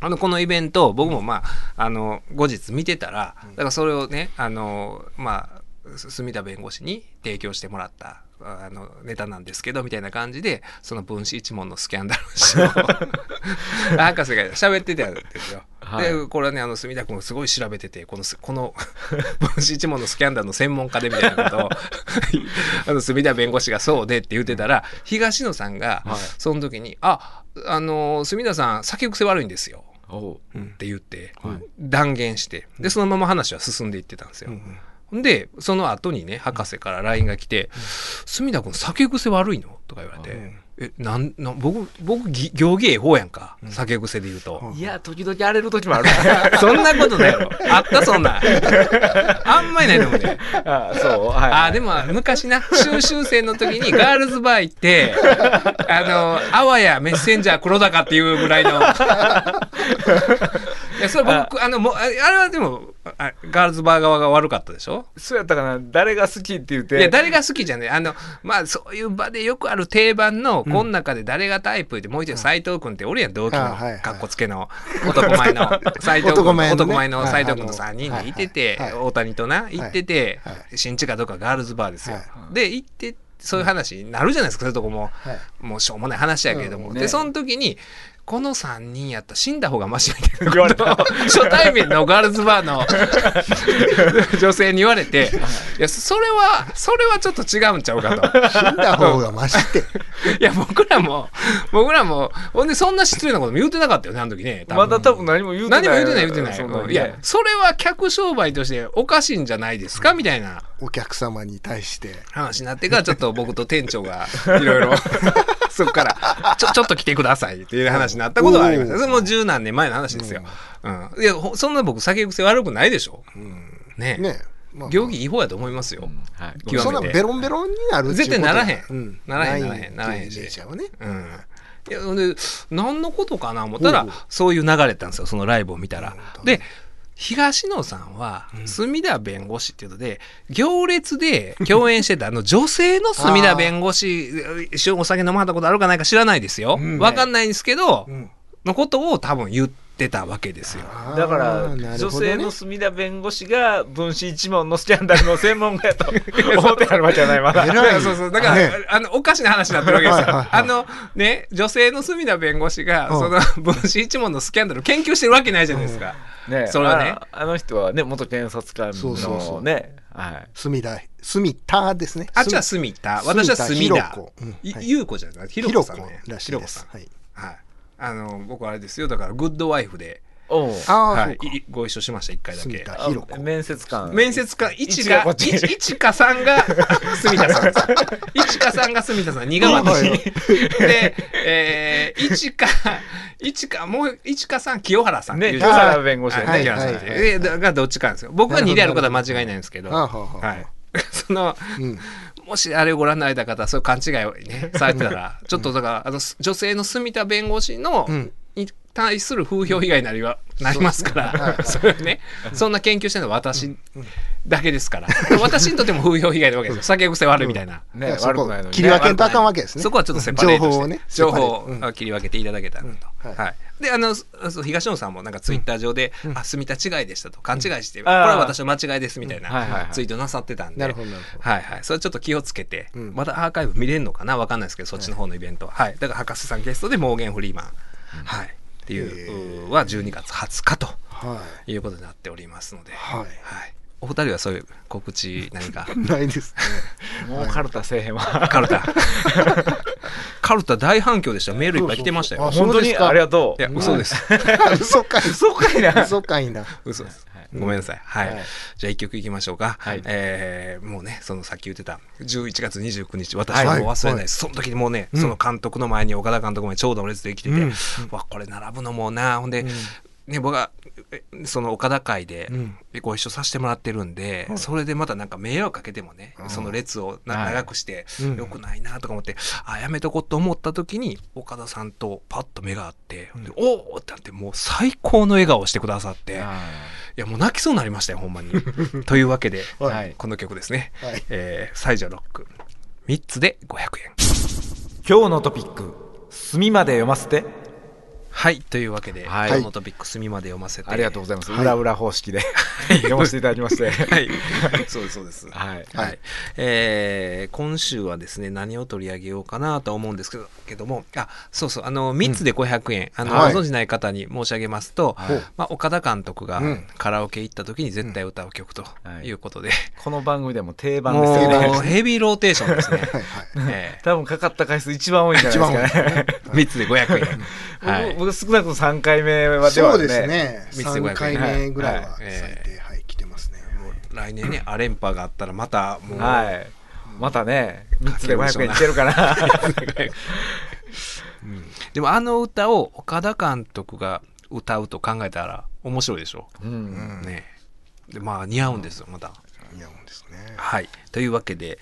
あのこのイベント僕もまああの後日見てたらだからそれをねあのまあす墨田弁護士に提供してもらったあのネタなんですけどみたいな感じでその分子一門のスキャンダルを博士が喋ってたんですよ。はい。でこれはねあの墨田君すごい調べててこのすこの <laughs> 分子一門のスキャンダルの専門家でみたいなことを <laughs> あの墨田弁護士がそうでって言ってたら東野さんがはい。その時に「ああの墨田さん酒癖悪いんですよ」って言って、はい。断言してでそのまま話は進んでいってたんですよ。ほんでその後にね博士から LINE が来て「墨田君酒癖悪いの?」とか言われて「えなんなん僕僕ぎ行儀ええ方やんか酒癖で言うと。いや時々荒れる時もある <laughs> そんなことないやろ。あったそんなん。あんまりないと思うね。<laughs> あそう？はいあでも昔な修習生の時にガールズバー行ってあのあわやメッセンジャー黒高っていうぐらいのい <laughs> やそれ僕あのもうああれはでもあガールズバー側が悪かったでしょ？そうやったかな。誰が好きって言って。いや誰が好きじゃねあのまあそういう場でよくある定番の、この中で誰がタイプでもう一人斎藤君っておるやん同期のあはいはい。かっこつけの男前の斎藤君男前のね男前のはい斎藤君と3人でいてて、はいはい。大谷とな行ってて、はい。は新地かどうかガールズバーですよ、はで行ってそういう話になるじゃないですかそういうとこも、はい。もうしょうもない話やけれども、うん。ね。でその時にこの3人やったら死んだ方がマシみたいなことを初対面のガールズバーの <laughs> 女性に言われていやそれはそれはちょっと違うんちゃうかと。死んだ方がまして。<laughs> いや僕らも僕らもほんでそんな失礼なことも言うてなかったよねあの時ねまだ多分何も言うてない。何も言うてない言うてない。いやそれは客商売としておかしいんじゃないですかみたいな。お客様に対して。話になってからちょっと僕と店長がいろいろ <laughs> そこからちょちょっと来てくださいっていう話になったことはありましたそれも十何年前の話ですよ、うん、いやほそんな僕酒癖悪くないでしょ、ね。ね。まあ。行儀違法やと思いますよ、はい。極めて。そんなベロンベロンになる絶対ならへん。ならへんいならへんならへんしうん。いやで何のことかな思ったらそういう流れたんですよ。そのライブを見たら。で東野さんは墨田弁護士っていうので行列で <laughs> 共演してたあの女性の墨田弁護士一緒にお酒飲まはったことあるかないか知らないですよ。うん。わかんないんですけど、うん。のことを多分言ってたわけですよ。だから、女性の墨田弁護士が分子一門のスキャンダルの専門家やと <laughs> 思ってあるわけじゃないまだ。<laughs> そうそう。だから、ね。あのおかしな話になってるわけですよ。あのね女性の墨田弁護士が、うん。その分子一門のスキャンダルを研究してるわけないじゃないですか。ねそれはねああの人はね元検察官そうそうそうのねはい隅田、隅田ですね。あっちは墨田、私は墨田墨田ひろこうん。はいじゃない、ひろここさんね。らしいひろこさん。。ですはい。はい。あの僕あれですよだからグッドワイフではい。ご一緒しました、一回だ住け。面接官。面接官1一ががこっち。1 1か3 <laughs> が住田さん。です1か3が住田さん2が私。はいで、えー、1か1かもう1か3清原さん。っていうね清原弁護士ね。清原さん。ってはいい。うでがどっちかなんですよ。僕が2であることは間違いないんですけど。はい。<laughs> そのうん。もしあれをご覧になられた方そういう勘違いをねされてたらちょっとだからあの女性の住田弁護士の、うん。に対する風評被害になりはなりますから、そねはいはい。それはね、そんな研究してるのは私だけですから、私にとっても風評被害なわけですよ。酒癖悪いみたいな。ねいやそこ悪くないの切り分けんとあかんわけですね。そこはちょっとセパレートして。情報をね。情報を切り分けていただけたらと、うん。はい。はい。であの東野さんもなんかツイッター上で「あ住田違いでした」と。勘違いして、これは私の間違いですみたいないツイートなさってたんで、はいはい。それちょっと気をつけて、うん。まだアーカイブ見れるのかな？わかんないですけどそっちの方のイベントは、はい、だから博士さんゲストでモーゲン・フリーマン、はいっていううは12月20日とはい。いうことになっておりますので、はい。はい、お二人はそういう告知何か？<laughs> ないですね。<laughs> もうカルタせえへんわ。<laughs> カルタ。カルタ大反響でした。メールいっぱい来てましたよ。そうそう本当にありがとう。いや嘘です。嘘かい。嘘かいな。嘘かいな。嘘ですごめんなさい。はい。はい。じゃあ一曲いきましょうか。はい。えーもうね、そのさっき言ってた11月29日、私はもう忘れない。です。その時にもうね、その監督の前に岡田監督の前にちょうど列で生きてて、うん。わ、これ並ぶのもな、ほんで、ね、僕は、えその岡田会でうん。ご一緒させてもらってるんで、それでまたなんか迷惑かけてもね、その列を長くしてうん。よくないなとか思って、あ、やめとこうと思った時に、岡田さんとパッと目が合って、でおおってなって、もう最高の笑顔をしてくださって、い。やもう泣きそうになりましたよほんまに。<laughs> というわけで、はい。はいこの曲ですね。はい「えー、サイジャロック」3つで500円。今日のトピック墨まで読ませてはいというわけで、はい。今日のトピック隅まで読ませて。ありがとうございます、はい。裏裏方式で読ませていただきまして。はい。そうですそうです。はい。はい。えー今週はですね何を取り上げようかなとは思うんですけどけどもあそうそう。あの3つで500円、あのはい。ご存じない方に申し上げますと、はい。まあ、岡田監督がうん。カラオケ行った時に絶対歌う曲とはい。いうことで、この番組でも定番ですよね。ヘビーローテーションですね。<laughs> はい。はい。え。多分かかった回数一番多いんじゃないですかね。ー、3つで500円。<laughs> はい僕僕少なくとも3回目はではねそうですね。三つで500 3回目ぐらいははい。最低、はい、来てますね。来年ね、アレンパがあったらまたもう、はい。またね3つで500円いけるかな <laughs> でもあの歌を岡田監督が歌うと考えたら面白いでしょ？ううんん。ね。でまあ似合うんですよまた。似合うんですね。はい。というわけで、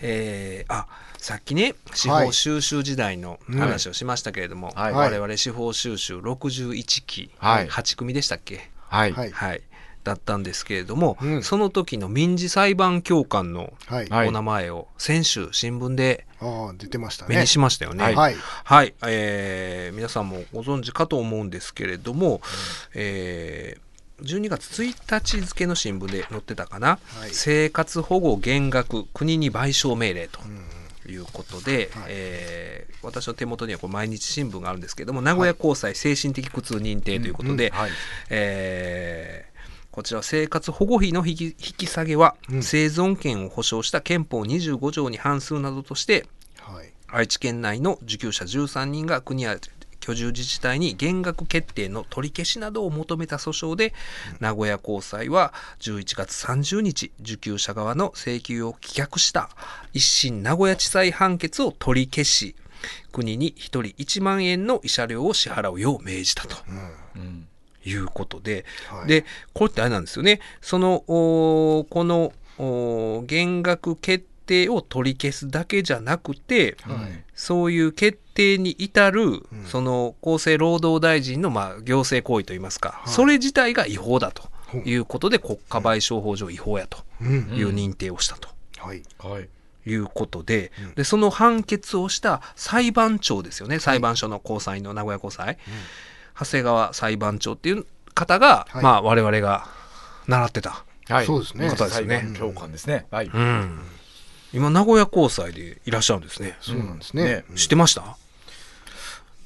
えーあさっきね司法収集時代の話をしましたけれども、はい。我々司法収集61期、はい。8組でしたっけ？はい。はい。はいだったんですけれども、うん。その時の民事裁判教官のお名前を先週新聞で出てましたね。目に。しましたよね。はい。はい。はい、えー皆さんもご存知かと思うんですけれども、えー12月1日付の新聞で載ってたかな、はい。生活保護減額国に賠償命令とうんいうことで、はい。えー私の手元にはこれ毎日新聞があるんですけれども名古屋高裁精神的苦痛認定ということで、はい。えーこちら生活保護費の引き引き下げは、うん。生存権を保障した憲法25条に反するなどとしてはい。愛知県内の受給者13人が国や居住自治体に減額決定の取り消しなどを求めた訴訟で、名古屋高裁は11月30日受給者側の請求を棄却した。一審名古屋地裁判決を取り消し国に1人1万円の慰謝料を支払うよう命じたと。うん。いうことで、はい。でこれってあれなんですよね。そのこの減額決定を取り消すだけじゃなくて、はい。そういう決定に至る、ん。その厚生労働大臣のまあ行政行為といいますか、い。それ自体が違法だということで国家賠償法上違法やとうん。いう認定をしたと。はい。はい。いうことで,、うん。でその判決をした裁判長ですよね。裁判所の高裁の名古屋高裁、長谷川裁判長っていう方が、はい。まあ我々が習ってた、はい。そうですね。方ですよね。裁判教官ですね。はい。うん、今名古屋高裁でいらっしゃるんですね、そうなんですね。知ってました？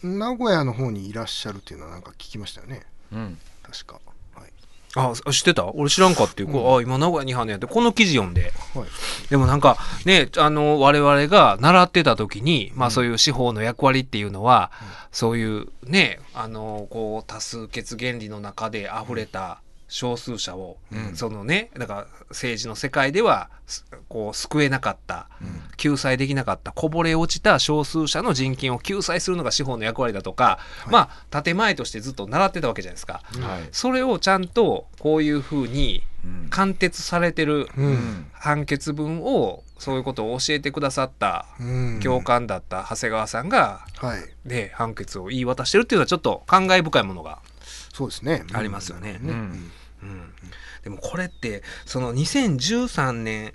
名古屋の方にいらっしゃるっていうのはなんか聞きましたよね。うん確か。はい。あ、知ってた？俺知らんかっていう、こうあ、今名古屋に犯人やって、この記事読んで。はいでもなんか、ね、あの、我々が習ってた時に、まあそういう司法の役割っていうのは、そういうね、あの、こう、多数決原理の中で溢れた少数者を、そのね、だから政治の世界では、すこう、救えなかった、救済できなかった、こぼれ落ちた少数者の人権を救済するのが司法の役割だとか、まあ、建前としてずっと習ってたわけじゃないですか。はい。それをちゃんとこういうふうにうん。貫徹されてるうん。判決文をそういうことを教えてくださったうん。教官だった長谷川さんが、はい。ね、判決を言い渡してるっていうのはちょっと感慨深いものがそうですね。ありますよね。うん。うん。でもこれってその2013年、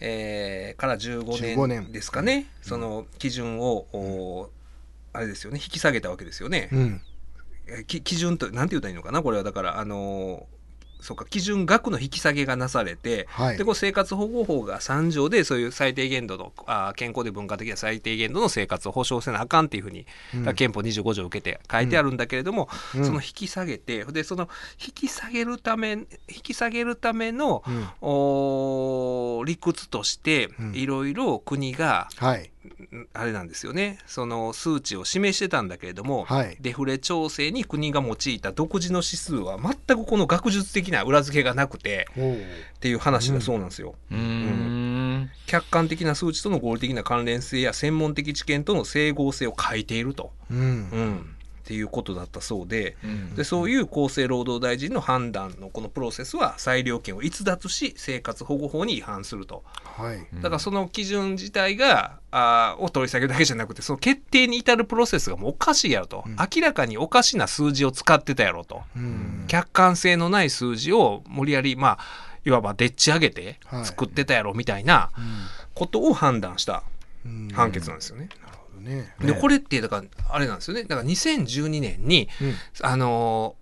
えーから15 15年年。ですかね、その基準を、おあれですよね。引き下げたわけですよね。基準となんて言ったらいいのかな？これはだからあのーそうか基準額の引き下げがなされて、はい。でこう生活保護法が3条でそういう最低限度のあー健康で文化的な最低限度の生活を保障せなあかんっていうふうに、うん。憲法25条を受けて書いてあるんだけれども、うん。その引き下げてでその引き下げるため引き下げるための、うん。おー理屈としてうん。いろいろ国がはい。んあれなんですよね。その数値を示してたんだけれども、はい。デフレ調整に国が用いた独自の指数は全くこの学術的な裏付けがなくてっていう話だそうなんですよ。うーん。客観的な数値との合理的な関連性や専門的知見との整合性を欠いていると、うん。うん、っていうことだったそうで。うん。でそういう厚生労働大臣の判断のこのプロセスは裁量権を逸脱し生活保護法に違反すると。はい。だからその基準自体があーを取り下げるだけじゃなくてその決定に至るプロセスがもうおかしいやろと、うん。明らかにおかしな数字を使ってたやろと、うん。客観性のない数字を無理やりまあいわばでっち上げてはい。作ってたやろみたいなことを判断したうん判決なんですよね。なるほどね。でこれってだからあれなんですよね。だから2012年にうん。あの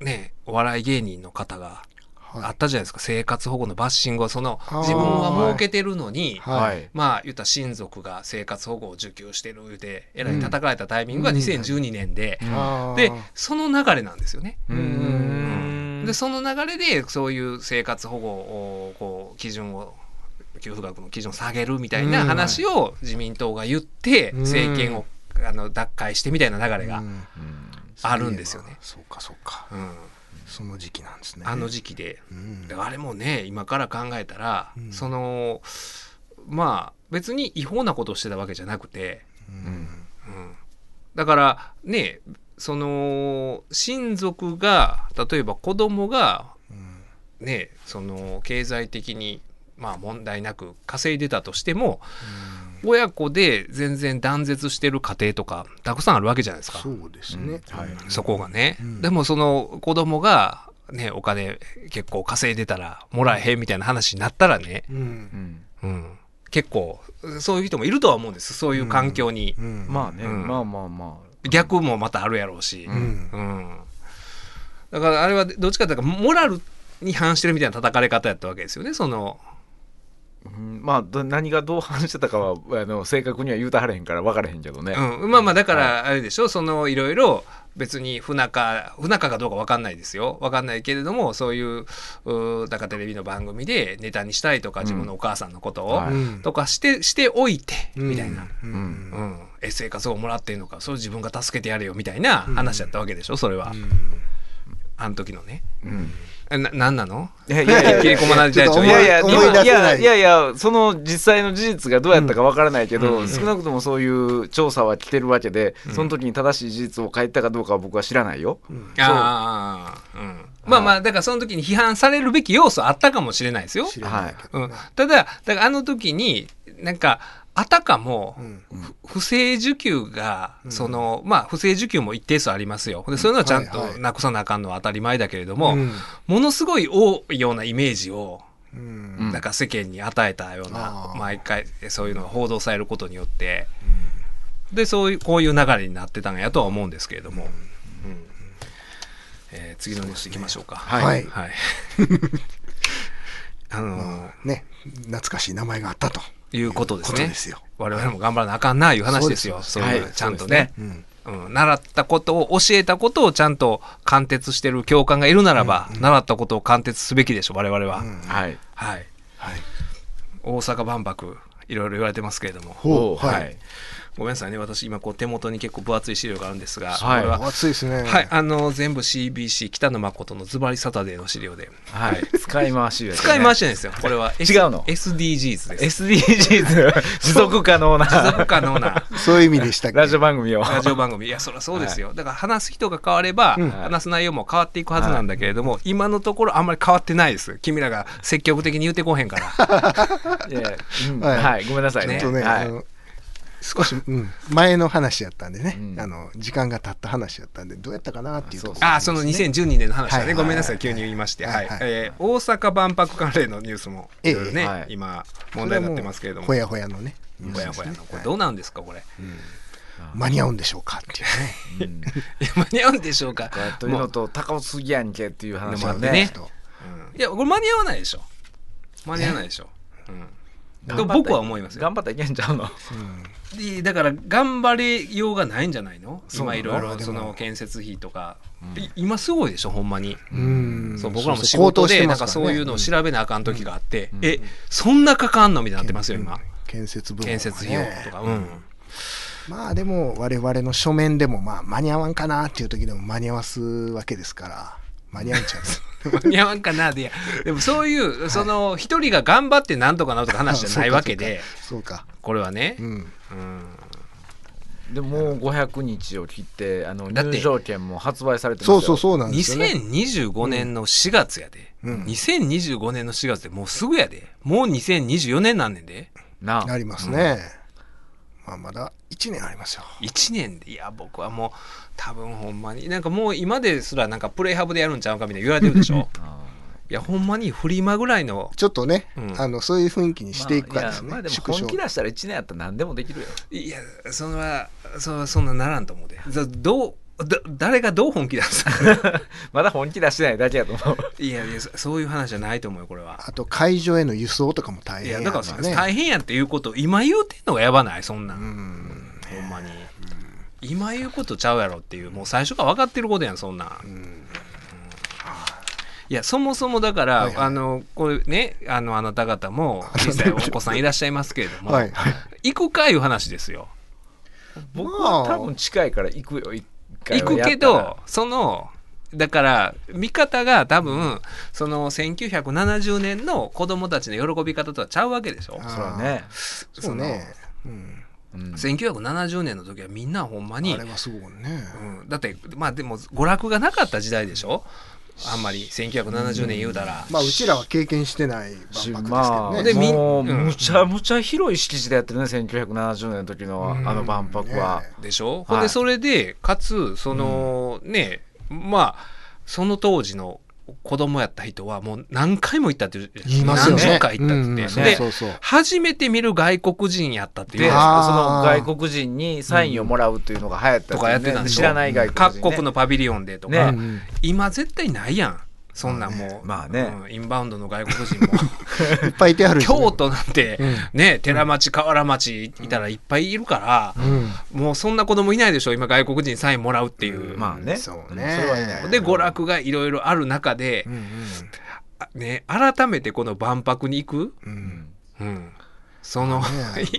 ーねお笑い芸人の方がはい。あったじゃないですか、生活保護のバッシングをその自分は儲けてるのに、はい。まあ言ったら親族が生活保護を受給してる言うてえらい叩かれたタイミングがうん。2012年で、あー。でその流れなんですよね。うーん。でその流れでそういう生活保護をこう基準を給付額の基準を下げるみたいな話を自民党が言ってうん。政権をあの奪回してみたいな流れがあるんですよね。そうかそうか。うん。その時期なんですね。あの時期で。あれもね今から考えたら、うん。そのまあ別に違法なことをしてたわけじゃなくて、うん。うん、だからねその親族が例えば子供がうん。ねその経済的にまあ問題なく稼いでたとしても親子で全然断絶してる家庭とかたくさんあるわけじゃないですか。そうですね。うんはい。そこがね、うん。でもその子供がねお金結構稼いでたらもらえへんみたいな話になったらね、うん。うん。うん、結構そういう人もいるとは思うんです。そういう環境に、うん。まあねうん。まあまあまあ。逆もまたあるやろうし、ううん。んだからあれはどっちかというとモラルに反してるみたいな叩かれ方やったわけですよね。そのうんまあど何がどう話してたかは <laughs> あの正確には言うたはれへんから分からへんけどね。うん、まあまあだからあれでしょ、そのいろいろ別に不仲不仲かどうか分かんないですよ。分かんないけれどもそういううだからテレビの番組でネタにしたいとか自分のお母さんのことを、とかしてしておいて、うん。みたいな、ううん。うん。え生活をもらってんのかそれ自分が助けてやれよみたいな話やったわけでしょ？それは、あの時のね。うん。えななんなの？いやいやいや <laughs> 切り込まないやいや、思いやない。いやいや、その実際の事実がどうやったかわからないけど、うん。少なくともそういう調査は来てるわけで、その時に正しい事実を書いたかどうかは僕は知らないよ。ああ、うん、まあまあだからその時に批判されるべき要素あったかもしれないですよ、ただだからあの時になんかあたかも、うん。ふ不正受給が、そのまあ不正受給も一定数ありますよ。でそういうのはちゃんとなくさなあかんのは当たり前だけれども、うん。ものすごい多いようなイメージをなんか世間に与えたようあなー毎回そういうのが報道されることによってでそういうこういう流れになってたんやとは思うんですけれども、うん。えー次のニュースいきましょうか。はい。はい。<laughs> あのね懐かしい名前があったということですね。すよ。我々も頑張らなあかんないう話ですよ。そそうういうはい。ちゃんとね。うん。うん、習ったことを教えたことをちゃんと貫徹してる教官がいるならば、習ったことを貫徹すべきでしょ我々は、うんはい。はい。はい。大阪万博いろいろ言われてますけれども。ほう、ははいい。ごめんなさいね。私今こう手元に結構分厚い資料があるんですが、はい。これは暑いですね。はい、あの全部 CBC 北野誠のズバリサタデーの資料で、はい。使い回しやね使い回しないんですよ。これは、違うの？SDGs です。SDGs 持続可能な。持続可能な。そういう意味でしたっけ？ラジオ番組を。ラジオ番組。いやそりゃそうですよ、だから話す人が変われば、うん。話す内容も変わっていくはずなんだけれども、今のところあんまり変わってないです。君らが積極的に言ってこへんから。<laughs> いやうん。はい。はい。ごめんなさいね。ちょっとね、はい少し、うん、前の話やったんでね、うん。あの時間が経った話やったんでどうやったかなっていうところ。ああその2012年の話だね、はい。ごめんなさい急に言いまして、はい。はい。はい。えー大阪万博関連のニュースもいろいろね、ええ。はい。今問題になってますけれども。ほやほやのね。ほやほやの。これどうなんですかこれ、間に合うんでしょうかっていうね。うん。<laughs> いや間に合うんでしょうか。というのと高すぎやんけっていう話もね。ねちょっといやこれ間に合わないでしょ。間に合わないでしょ、うんと僕は思いますよ。頑張ったらいけんちゃうの？でだから頑張れようがないんじゃないの？今いろいろその建設費とか、い今すごいでしょほんまに、うん。そう僕らも仕事でなんかそういうのを調べなあかん時があって、えそんなかかんのみたいになってますよ今、建設建設費用とか、うん。まあでも我々の書面でもまあ間に合わんかなっていう時でも間に合わすわけですから間に合うんちゃう？<laughs> 間に合わんかなで。いやでもそういうその一人が頑張ってなんとかなるとか話じゃないわけで。そうか。これはね、そうかうん。うん。でももう500日を切ってあのだって。入場券も発売されてますよ。そうそうそうなんですよね。2025年の4月やで、うん。2025年の4月でもうすぐやで。もう2024年なんねんで。ななりますね、まあまだ1年ありますよ。1年でいや僕はもう多分ほんまになんかもう今ですらなんかプレイハブでやるんちゃうかみたいな言われてるでしょ。あいやほんまにフリマぐらいのちょっとね、うん。あのそういう雰囲気にしていくからですね、まあいやまあでも本気出したら1年やったら何でもできるよ。いやそれはそそんなならんと思うで。ざどうだ誰がどう本気出す <laughs> まだ本気出してないだけやと思う。いやいやそそういう話じゃないと思うよこれは。あと会場への輸送とかも大い変ややだから大変やっていうことを今言うてんのがやばない？そんなん、うん。ほんまに、今言うことちゃうやろっていうもう最初から分かってることやんそんなん、うん。いやそもそもだから、はいはい。あのこれねあのあなた方も小さいお子さんいらっしゃいますけれども、はいはい。行くかいう話ですよ。僕は多分近いから行くよ。行ったらくけどそのだから見方が多分その1970年の子供たちの喜び方とはちゃうわけでしょ。あそうだね。そうね、うん、うん1970年の時はみんなほんまにあれはすごいね、うん、だってまあでも娯楽がなかった時代でしょあんまり1970年言うたら、まあうちらは経験してないし万博ですけどまあね、でみんもううん。むちゃむちゃ広い敷地でやってるね1970年の時のうん。あの万博は、でしょ、いほんでそれでかつその、ねまあその当時の子供やった人はもう何回も行ったっていう言いますよね。何十回行ったって言って、うんうんでそうそうそう。初めて見る外国人やったっていう。でその外国人にサインをもらうっていうのが流行ったとかやってたんでしょ知らない外国人、ね、各国のパビリオンでとか、ね。うんうん今絶対ないやんそんなんもう、まあね。うんインバウンドの外国人も。<laughs> いっぱいいてはる京都なんて、うん。ね寺町河原町いたらいっぱいいるから、うん。もうそんな子供いないでしょ今外国人にサインもらうっていう、まあね。そうね。それはいないで娯楽がいろいろある中でう、んあね、改めてこの万博に行く、うん。うん。うん、その、ね。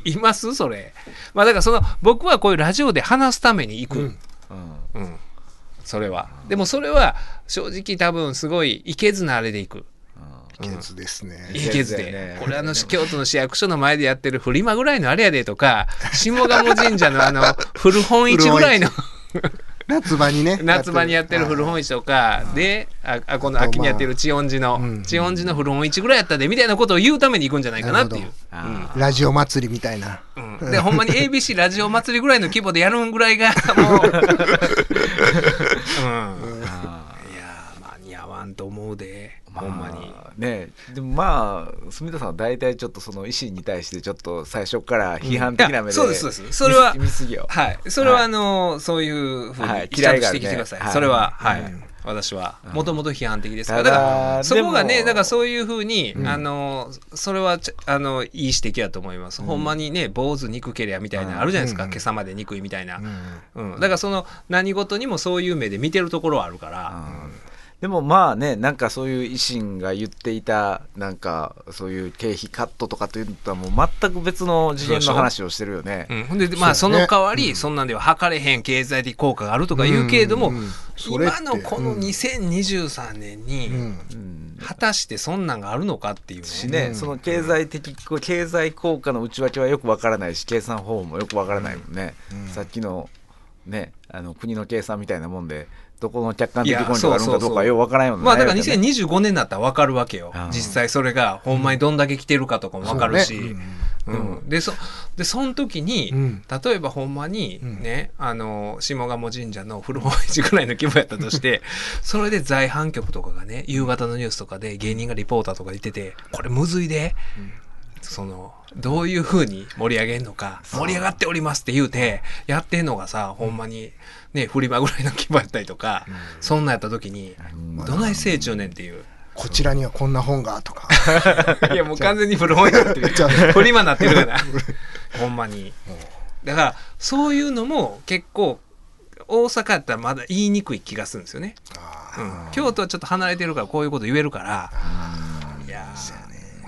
い <laughs> います？それ、まあ、だからその僕はこういうラジオで話すために行く、うん。うん。うんそれは。でもそれは正直多分すごいいけずなあれで行く。秘訣ですね。いけずで。これあの京都の市役所の前でやってるフリマぐらいのあれやでとか下鴨神社のあの <laughs> 古本市ぐらいの夏場にね夏場にやってる古本市とかでああこの秋にやってる千音寺のうん。千音寺の古本市ぐらいやったでみたいなことを言うために行くんじゃないかなっていう。なる。あラジオ祭りみたいな。うん。でほんまに ABC <laughs> ラジオ祭りぐらいの規模でやるんぐらいがもう、<laughs> うん、いやあ間に合わんと思うでーほんまに。あね。でもまあ住田さんは大体ちょっとその維新に対してちょっと最初から批判的な目で、いやそうですそうです。それは見見すぎよ。はい、それははい。あの、そういうふうにはい。してきてください。はい。それは、はい。うん。私はうん。もともと批判的ですからただだからそこがねだからそういうふうに、うん。あのそれはちあのいい指摘だと思います、うん。ほんまにね坊主憎けりゃみたいなのあるじゃないですか、うん。今朝まで憎いみたいな、うん。うん、だからその何事にもそういう目で見てるところはあるから、うんでもまあねなんかそういう維新が言っていたなんかそういう経費カットとかというのとはもう全く別の次元の話をしてるよね。うん、でまあその代わり、うん。そんなんでは測れへん経済的効果があるとか言うけれども、うん。うん。今のこの2023年に、果たしてそんなんがあるのかっていうね。しね、うん。その経済的経済効果の内訳はよくわからないし計算方法もよくわからないもんね、うん。さっきのねあの国の計算みたいなもんでどこの客観的根拠があるのかどうかようわからんようなまあだから悩みだね。2025年になったら分かるわけよ。うん。実際それがほんまにどんだけ来てるかとかも分かるし。そうね。うん。でそでその時に、うん。例えばほんまにうん。ね、あの下鴨神社の古本市ぐらいの規模やったとして <laughs> それで在阪局とかがね夕方のニュースとかで芸人がリポーターとか言っててこれむずいで、そのどういうふうに盛り上げんのか盛り上がっておりますって言うてやってんのがさほんまにねフリマぐらいの規模やったりとか、そんなんやった時に、うんどない成長ねんっていう。こちらにはこんな本がとか。<laughs> いやもう完全に古本屋ってるじゃあフリマなってるから。<laughs> ほんまに。だからそういうのも結構大阪やったらまだ言いにくい気がするんですよね、あうん、京都はちょっと離れてるからこういうこと言えるから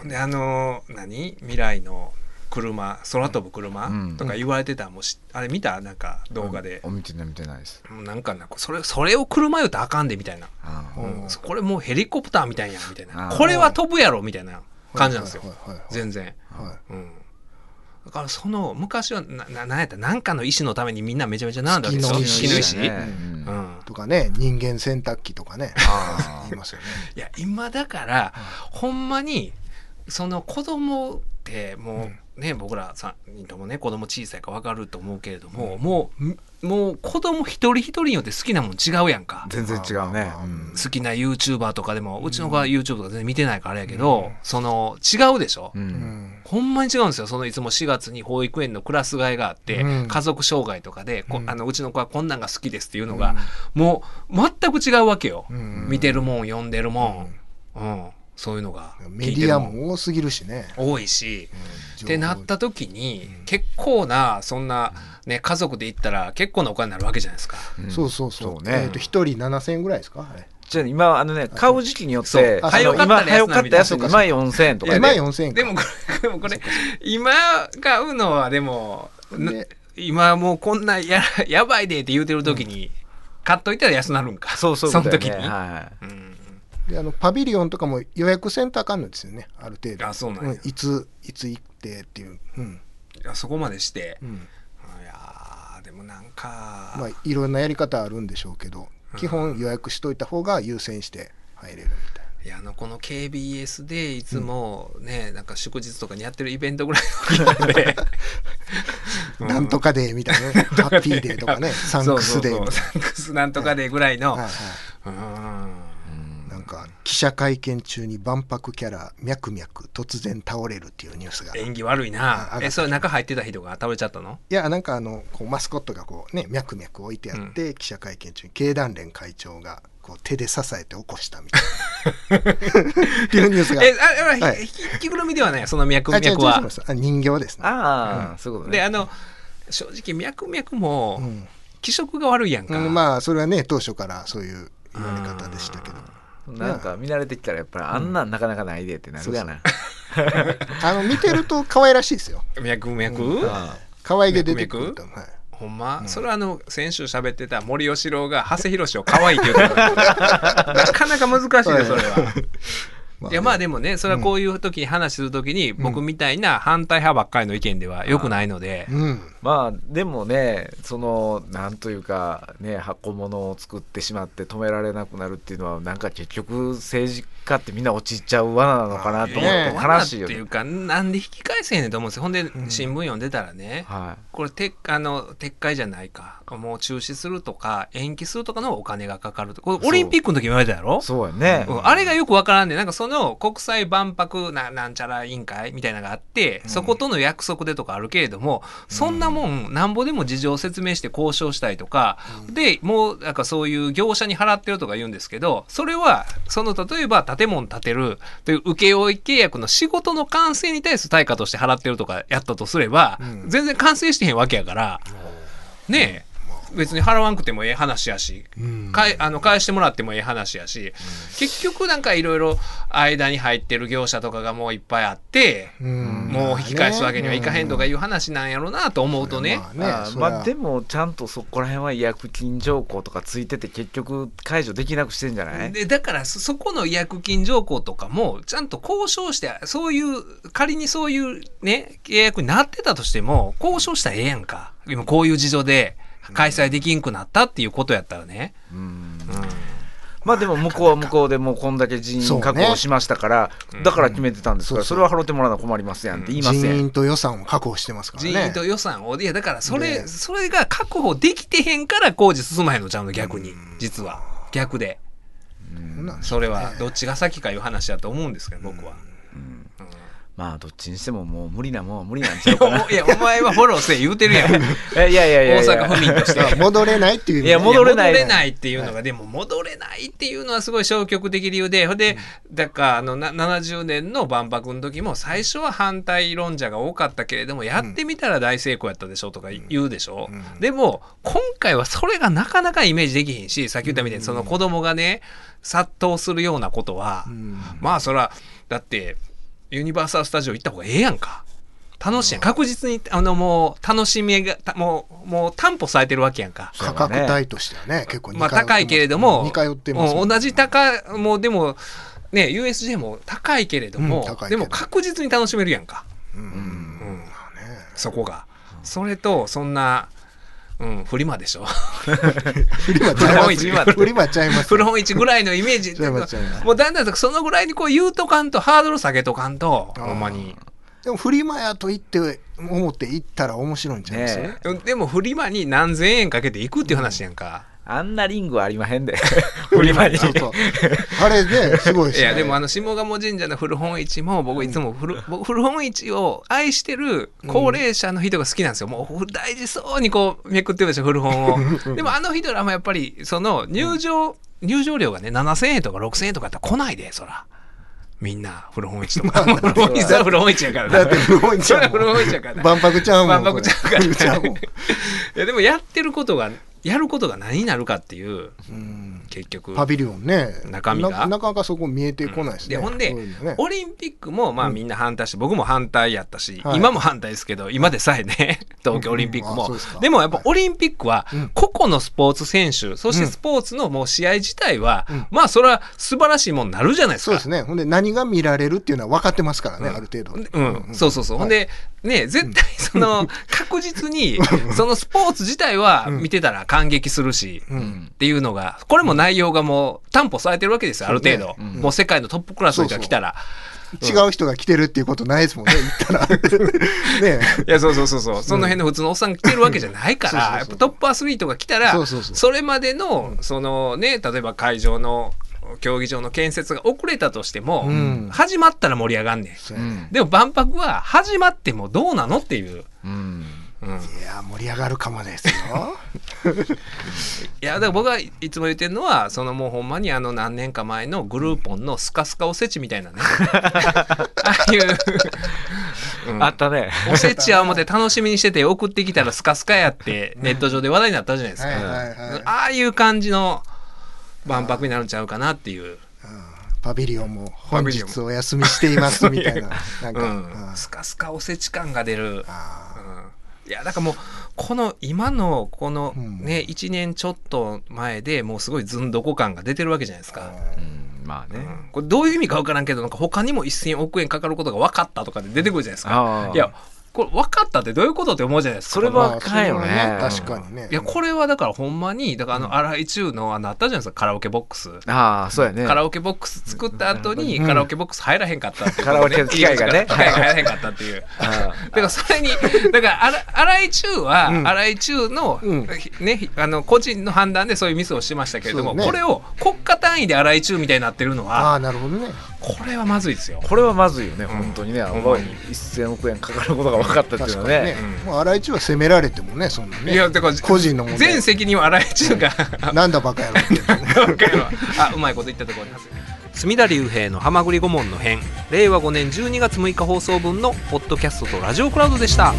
であのー何？未来の車空飛ぶ車、うん。とか言われてたらもうしあれ見た？なんか動画で。お、見てない見てないです、もうなんかなそれそれを車言うたらあかんでみたいな、あうん。これもうヘリコプターみたいやんみたいな。これは飛ぶやろみたいな感じなんですよ。全然、はうん、だからその昔はなななんやった？なんかの意思のためにみんなめちゃめちゃ並んだわけでしょ月の石月の石、ねううん。ん。い。とかね、人間洗濯機とかね、あ <laughs> 言いますよね。いや今だからほんまにその子供ってもうね、僕ら3人ともね子供小さいか分かると思うけれども、もうんもう子供一人一人によって好きなもん違うやんか。全然違うね、うん。好きな YouTuber とかでもうちの子は YouTube とか全然見てないからあれやけど、その違うでしょ、うん。うんほんまに違うんですよ。そのいつも4月に保育園のクラス替えがあって、うん。家族障害とかであのうちの子はこんなんが好きですっていうのが、もう全く違うわけよ、うん。見てるもん読んでるもん、うんそういうのがメディアも多すぎるしね。多いし、うん。ってなった時に、結構なそんな、ね、家族で行ったら結構なお金になるわけじゃないですか。うん。そうそうそう。えっと、一人7000円ぐらいですか？あれ。じゃあ今あのね買う時期によってあ早かったら今早かったやつ安な今4000円とかで。今4000円か。でもこれでもこれ今買うのはでもなで今もうこんなややばいでって言うてる時に、買っといたら安なるんか。そうそういうことだよねの時に、はい。うんであのパビリオンとかも予約せんとあかんのですよねある程度。あそうなんや。んいついつ行ってっていう、うん。いやそこまでして、うん。いやーでもなんか、まあ、いろんなやり方あるんでしょうけど基本予約しといた方が優先して入れるみたいいやあのこの KBS でいつもね、なんか祝日とかにやってるイベントぐらいの規模で、な、<laughs> なんとかデーみたいなね。<laughs> ハッピーデーとかね。サンクスデーサンクスなんとかデーぐらいの、な、はいうんはい、なんか記者会見中に万博キャラミャクミャク突然倒れるっていうニュースが。い縁起悪いな。あえそれ中入ってた人が倒れちゃったの？やなんかあのこうマスコットがこうねミャクミャク置いてあって、記者会見中に経団連会長がこう手で支えて起こしたみたいな。<laughs> っていうニュースが。えああ、はい。ひ着ぐるみではないその脈あ違う違う々はあ人形ですね。ああ、そういうことね。であの正直脈々もうん。気色が悪いやんか、うん、まあそれはね当初からそういう言われ方でしたけどなんか見慣れてきたらやっぱりあんなん。なかなかないでってなるやな。あの見てると可愛らしいですよ。脈々、あ可愛げ出てくるほんま、それはあの先週喋ってた森喜朗が長谷博を可愛いって言う <laughs> なかなか難しいよそれは。<laughs> まあいやまあでもねそれはこういう時に話する時に僕みたいな反対派ばっかりの意見ではよくないので、うん。まあでもねそのなんというかね箱物を作ってしまって止められなくなるっていうのはなんか結局政治家ってみんな陥っちゃう罠なのかなと思って悲しいよね。っていう。かなんで引き返せへんねんと思うんですよ。ほん。で新聞読んでたらね、はこれ撤あの撤回じゃないか。もう中止するとか延期するとかのお金がかかるとこれオリンピックの時も言われたやろ？い、そうやね。うん。あれがよくわからんねん。なんかその国際万博ななんちゃら委員会みたいなのがあって、そことの約束でとかあるけれども、そんなもんなんぼでも事情を説明して交渉したりとか、でもうなんかそういう業者に払ってるとか言うんですけどそれはその例えば建物建てるという請負契約の仕事の完成に対する対価として払ってるとかやったとすれば、うん。全然完成してへんわけやから、ねえ別に払わんくてもええ話やし、うん。かいあの返してもらってもええ話やし、結局なんかいろいろ間に入ってる業者とかがもういっぱいあって、うん。もう引き返すわけにはいかへんとかいう話なんやろなと思うとね、まあね。まあでもちゃんとそこら辺は違約金条項とかついてて結局解除できなくしてんじゃない？でだからそそこの違約金条項とかもちゃんと交渉してそういう仮にそういうね契約になってたとしても交渉したらええやんか。今こういう事情で開催できんくなったっていうことやったらね、うん。うん。まあでも向こうは向こうでもうこんだけ人員確保しましたから、だから決めてたんですから、それは払ってもらうのは困りますやんって言いますやん。人員と予算を確保してますからね。人員と予算をいやだからそれ、ね。それが確保できてへんから工事進まへんのちゃうの逆に。実は。逆で。それはどっちが先かいう話だと思うんですけど僕は。まあどっちにしてももう無理なもんは無理なんちゃうかな。いやお前はフォローせえ言うてるやん。<laughs> えいやいやいや。大阪府民として。戻れないっていういや戻れない。戻れないっていうのが、でも戻れないっていうのはすごい消極的理由で、ほんで、だからあのな70年の万博の時も最初は反対論者が多かったけれども、やってみたら大成功やったでしょとか言うでしょ。でも、今回はそれがなかなかイメージできへんし、さっき言ったみたいにその子供がね、殺到するようなことは、うん。まあそら、だって、ユニバーサル・スタジオ行った方がええやんか。楽しい。確実に、あの、もう、楽しみが、たもう、もう担保されてるわけやんか。価格帯としてはね結構似まあ高いけれども、似通ってますうん同じ高い、もうでも、ね、USJ も高いけれども、うんでも確実に楽しめるやんか。うんうんうんそこが。それと、そんな、うん、フリマでしょ。<laughs> フリマちゃいますフリマフリマちゃいます古本市ぐらいのイメージ。もうだんだんそのぐらいにこう言うとかんと、ハードル下げとかんと、ほんまに。でもフリマやと言って思って行ったら面白いんちゃいます？ねうんでもフリマに何千円かけていくっていう話やんか。あんなリングはありまへんで。<laughs> フリマに。あれねすごいですね。いやでもあの下鴨神社の古本市も僕いつも古,、僕古本市を愛してる高齢者の人が好きなんですよ、もう大事そうにこうめくってるでしょ古本を。<laughs> でもあの人らもやっぱりその入場、入場料がね7000円とか6000円とかやったら来ないでそら。みんな古本市とか。古本市は古本市やからな。だって古本市やからな。万博ちゃうもん。万博ちゃうから。いやでもやってることがやることが何になるかっていう。結局。パビリオンね。中身が。ななかなかそこ見えてこないですね、でほんでそういうのね。オリンピックもまあみんな反対して、僕も反対やったし、はい。今も反対ですけど今でさえね <laughs> 東京オリンピックも、うんででもやっぱオリンピックはうん。個々のスポーツ選手そしてスポーツのもう試合自体は、うんまあそれは素晴らしいもんになるじゃないですか。そうですね。ほんで何が見られるっていうのは分かってますからね、ある程度。うん、そうそうそう。ほんはい。で、ね、絶対その、確実に、そのスポーツ自体は見てたら感激するし、うん。っていうのが、これも内容がもう担保されてるわけですよ、ある程度。ねうんもう世界のトップクラスの人が来たら。違う人が来てるっていうことないですもんね言ったら <laughs> ねいや、そうそうそうそう。その辺の普通のおっさんが来てるわけじゃないから、やっぱトップアスリートが来たら、それまでの、そのね、例えば会場の、競技場の建設が遅れたとしても、うん始まったら盛り上がんねん。うん。でも万博は始まってもどうなのっていう。うん。うん、いいや盛り上がるかもですよ。<laughs> やだから僕はいつも言ってるのはそのもうほんまにあの何年か前のグルーポンのスカスカおせちみたいなね。ああいう、うん。あったね。おせちは思って楽しみにしてて送ってきたらスカスカやってネット上で話題になったじゃないですか、はいはいはい。ああいう感じの万博になるんちゃうかなっていう、パビリオンも本日お休みしていますみたいな。<laughs> なんか、うん。うんスカスカおせち感が出る、あうんいやだからもうこの今のこのうんね、1年ちょっと前でもうすごいずんどこ感が出てるわけじゃないですか。うんまあね。うんこれどういう意味か分からんけどなんか他にも1000億円かかることが分かったとかで出てくるじゃないですか。いやこれ分かったってどういうことって思うじゃないですか。それまあはあかんよね。それは確かにね。いやこれはだからほんまにだからあの荒井中のあのあったじゃないですかカラオケボックス。ああ、そうやね。カラオケボックス作った後にうん。カラオケボックス入らへんかったっていう。カラオケ機械がね。機械が入らへんかったっていう。あだからそれに、だから、荒井中は、うん。荒井中の、うん。ね、あの、個人の判断でそういうミスをしましたけれども、ね。これを国家単位で荒井中みたいになってるのああは、なるほどねこれはまずいですよ。これはまずいよね、ん。本当にね、ん。青葉に1000億円かかることが分かったっていうのはね。もう新井中は責められてもねそんなね。いやだから個人の全責任は荒井中が。なんだバカ野郎 <laughs> あうまいこと言ったところに隅田隆平の「はまぐり顧問の編」令和5年12月6日放送分のポッドキャストとラジオクラウドでした。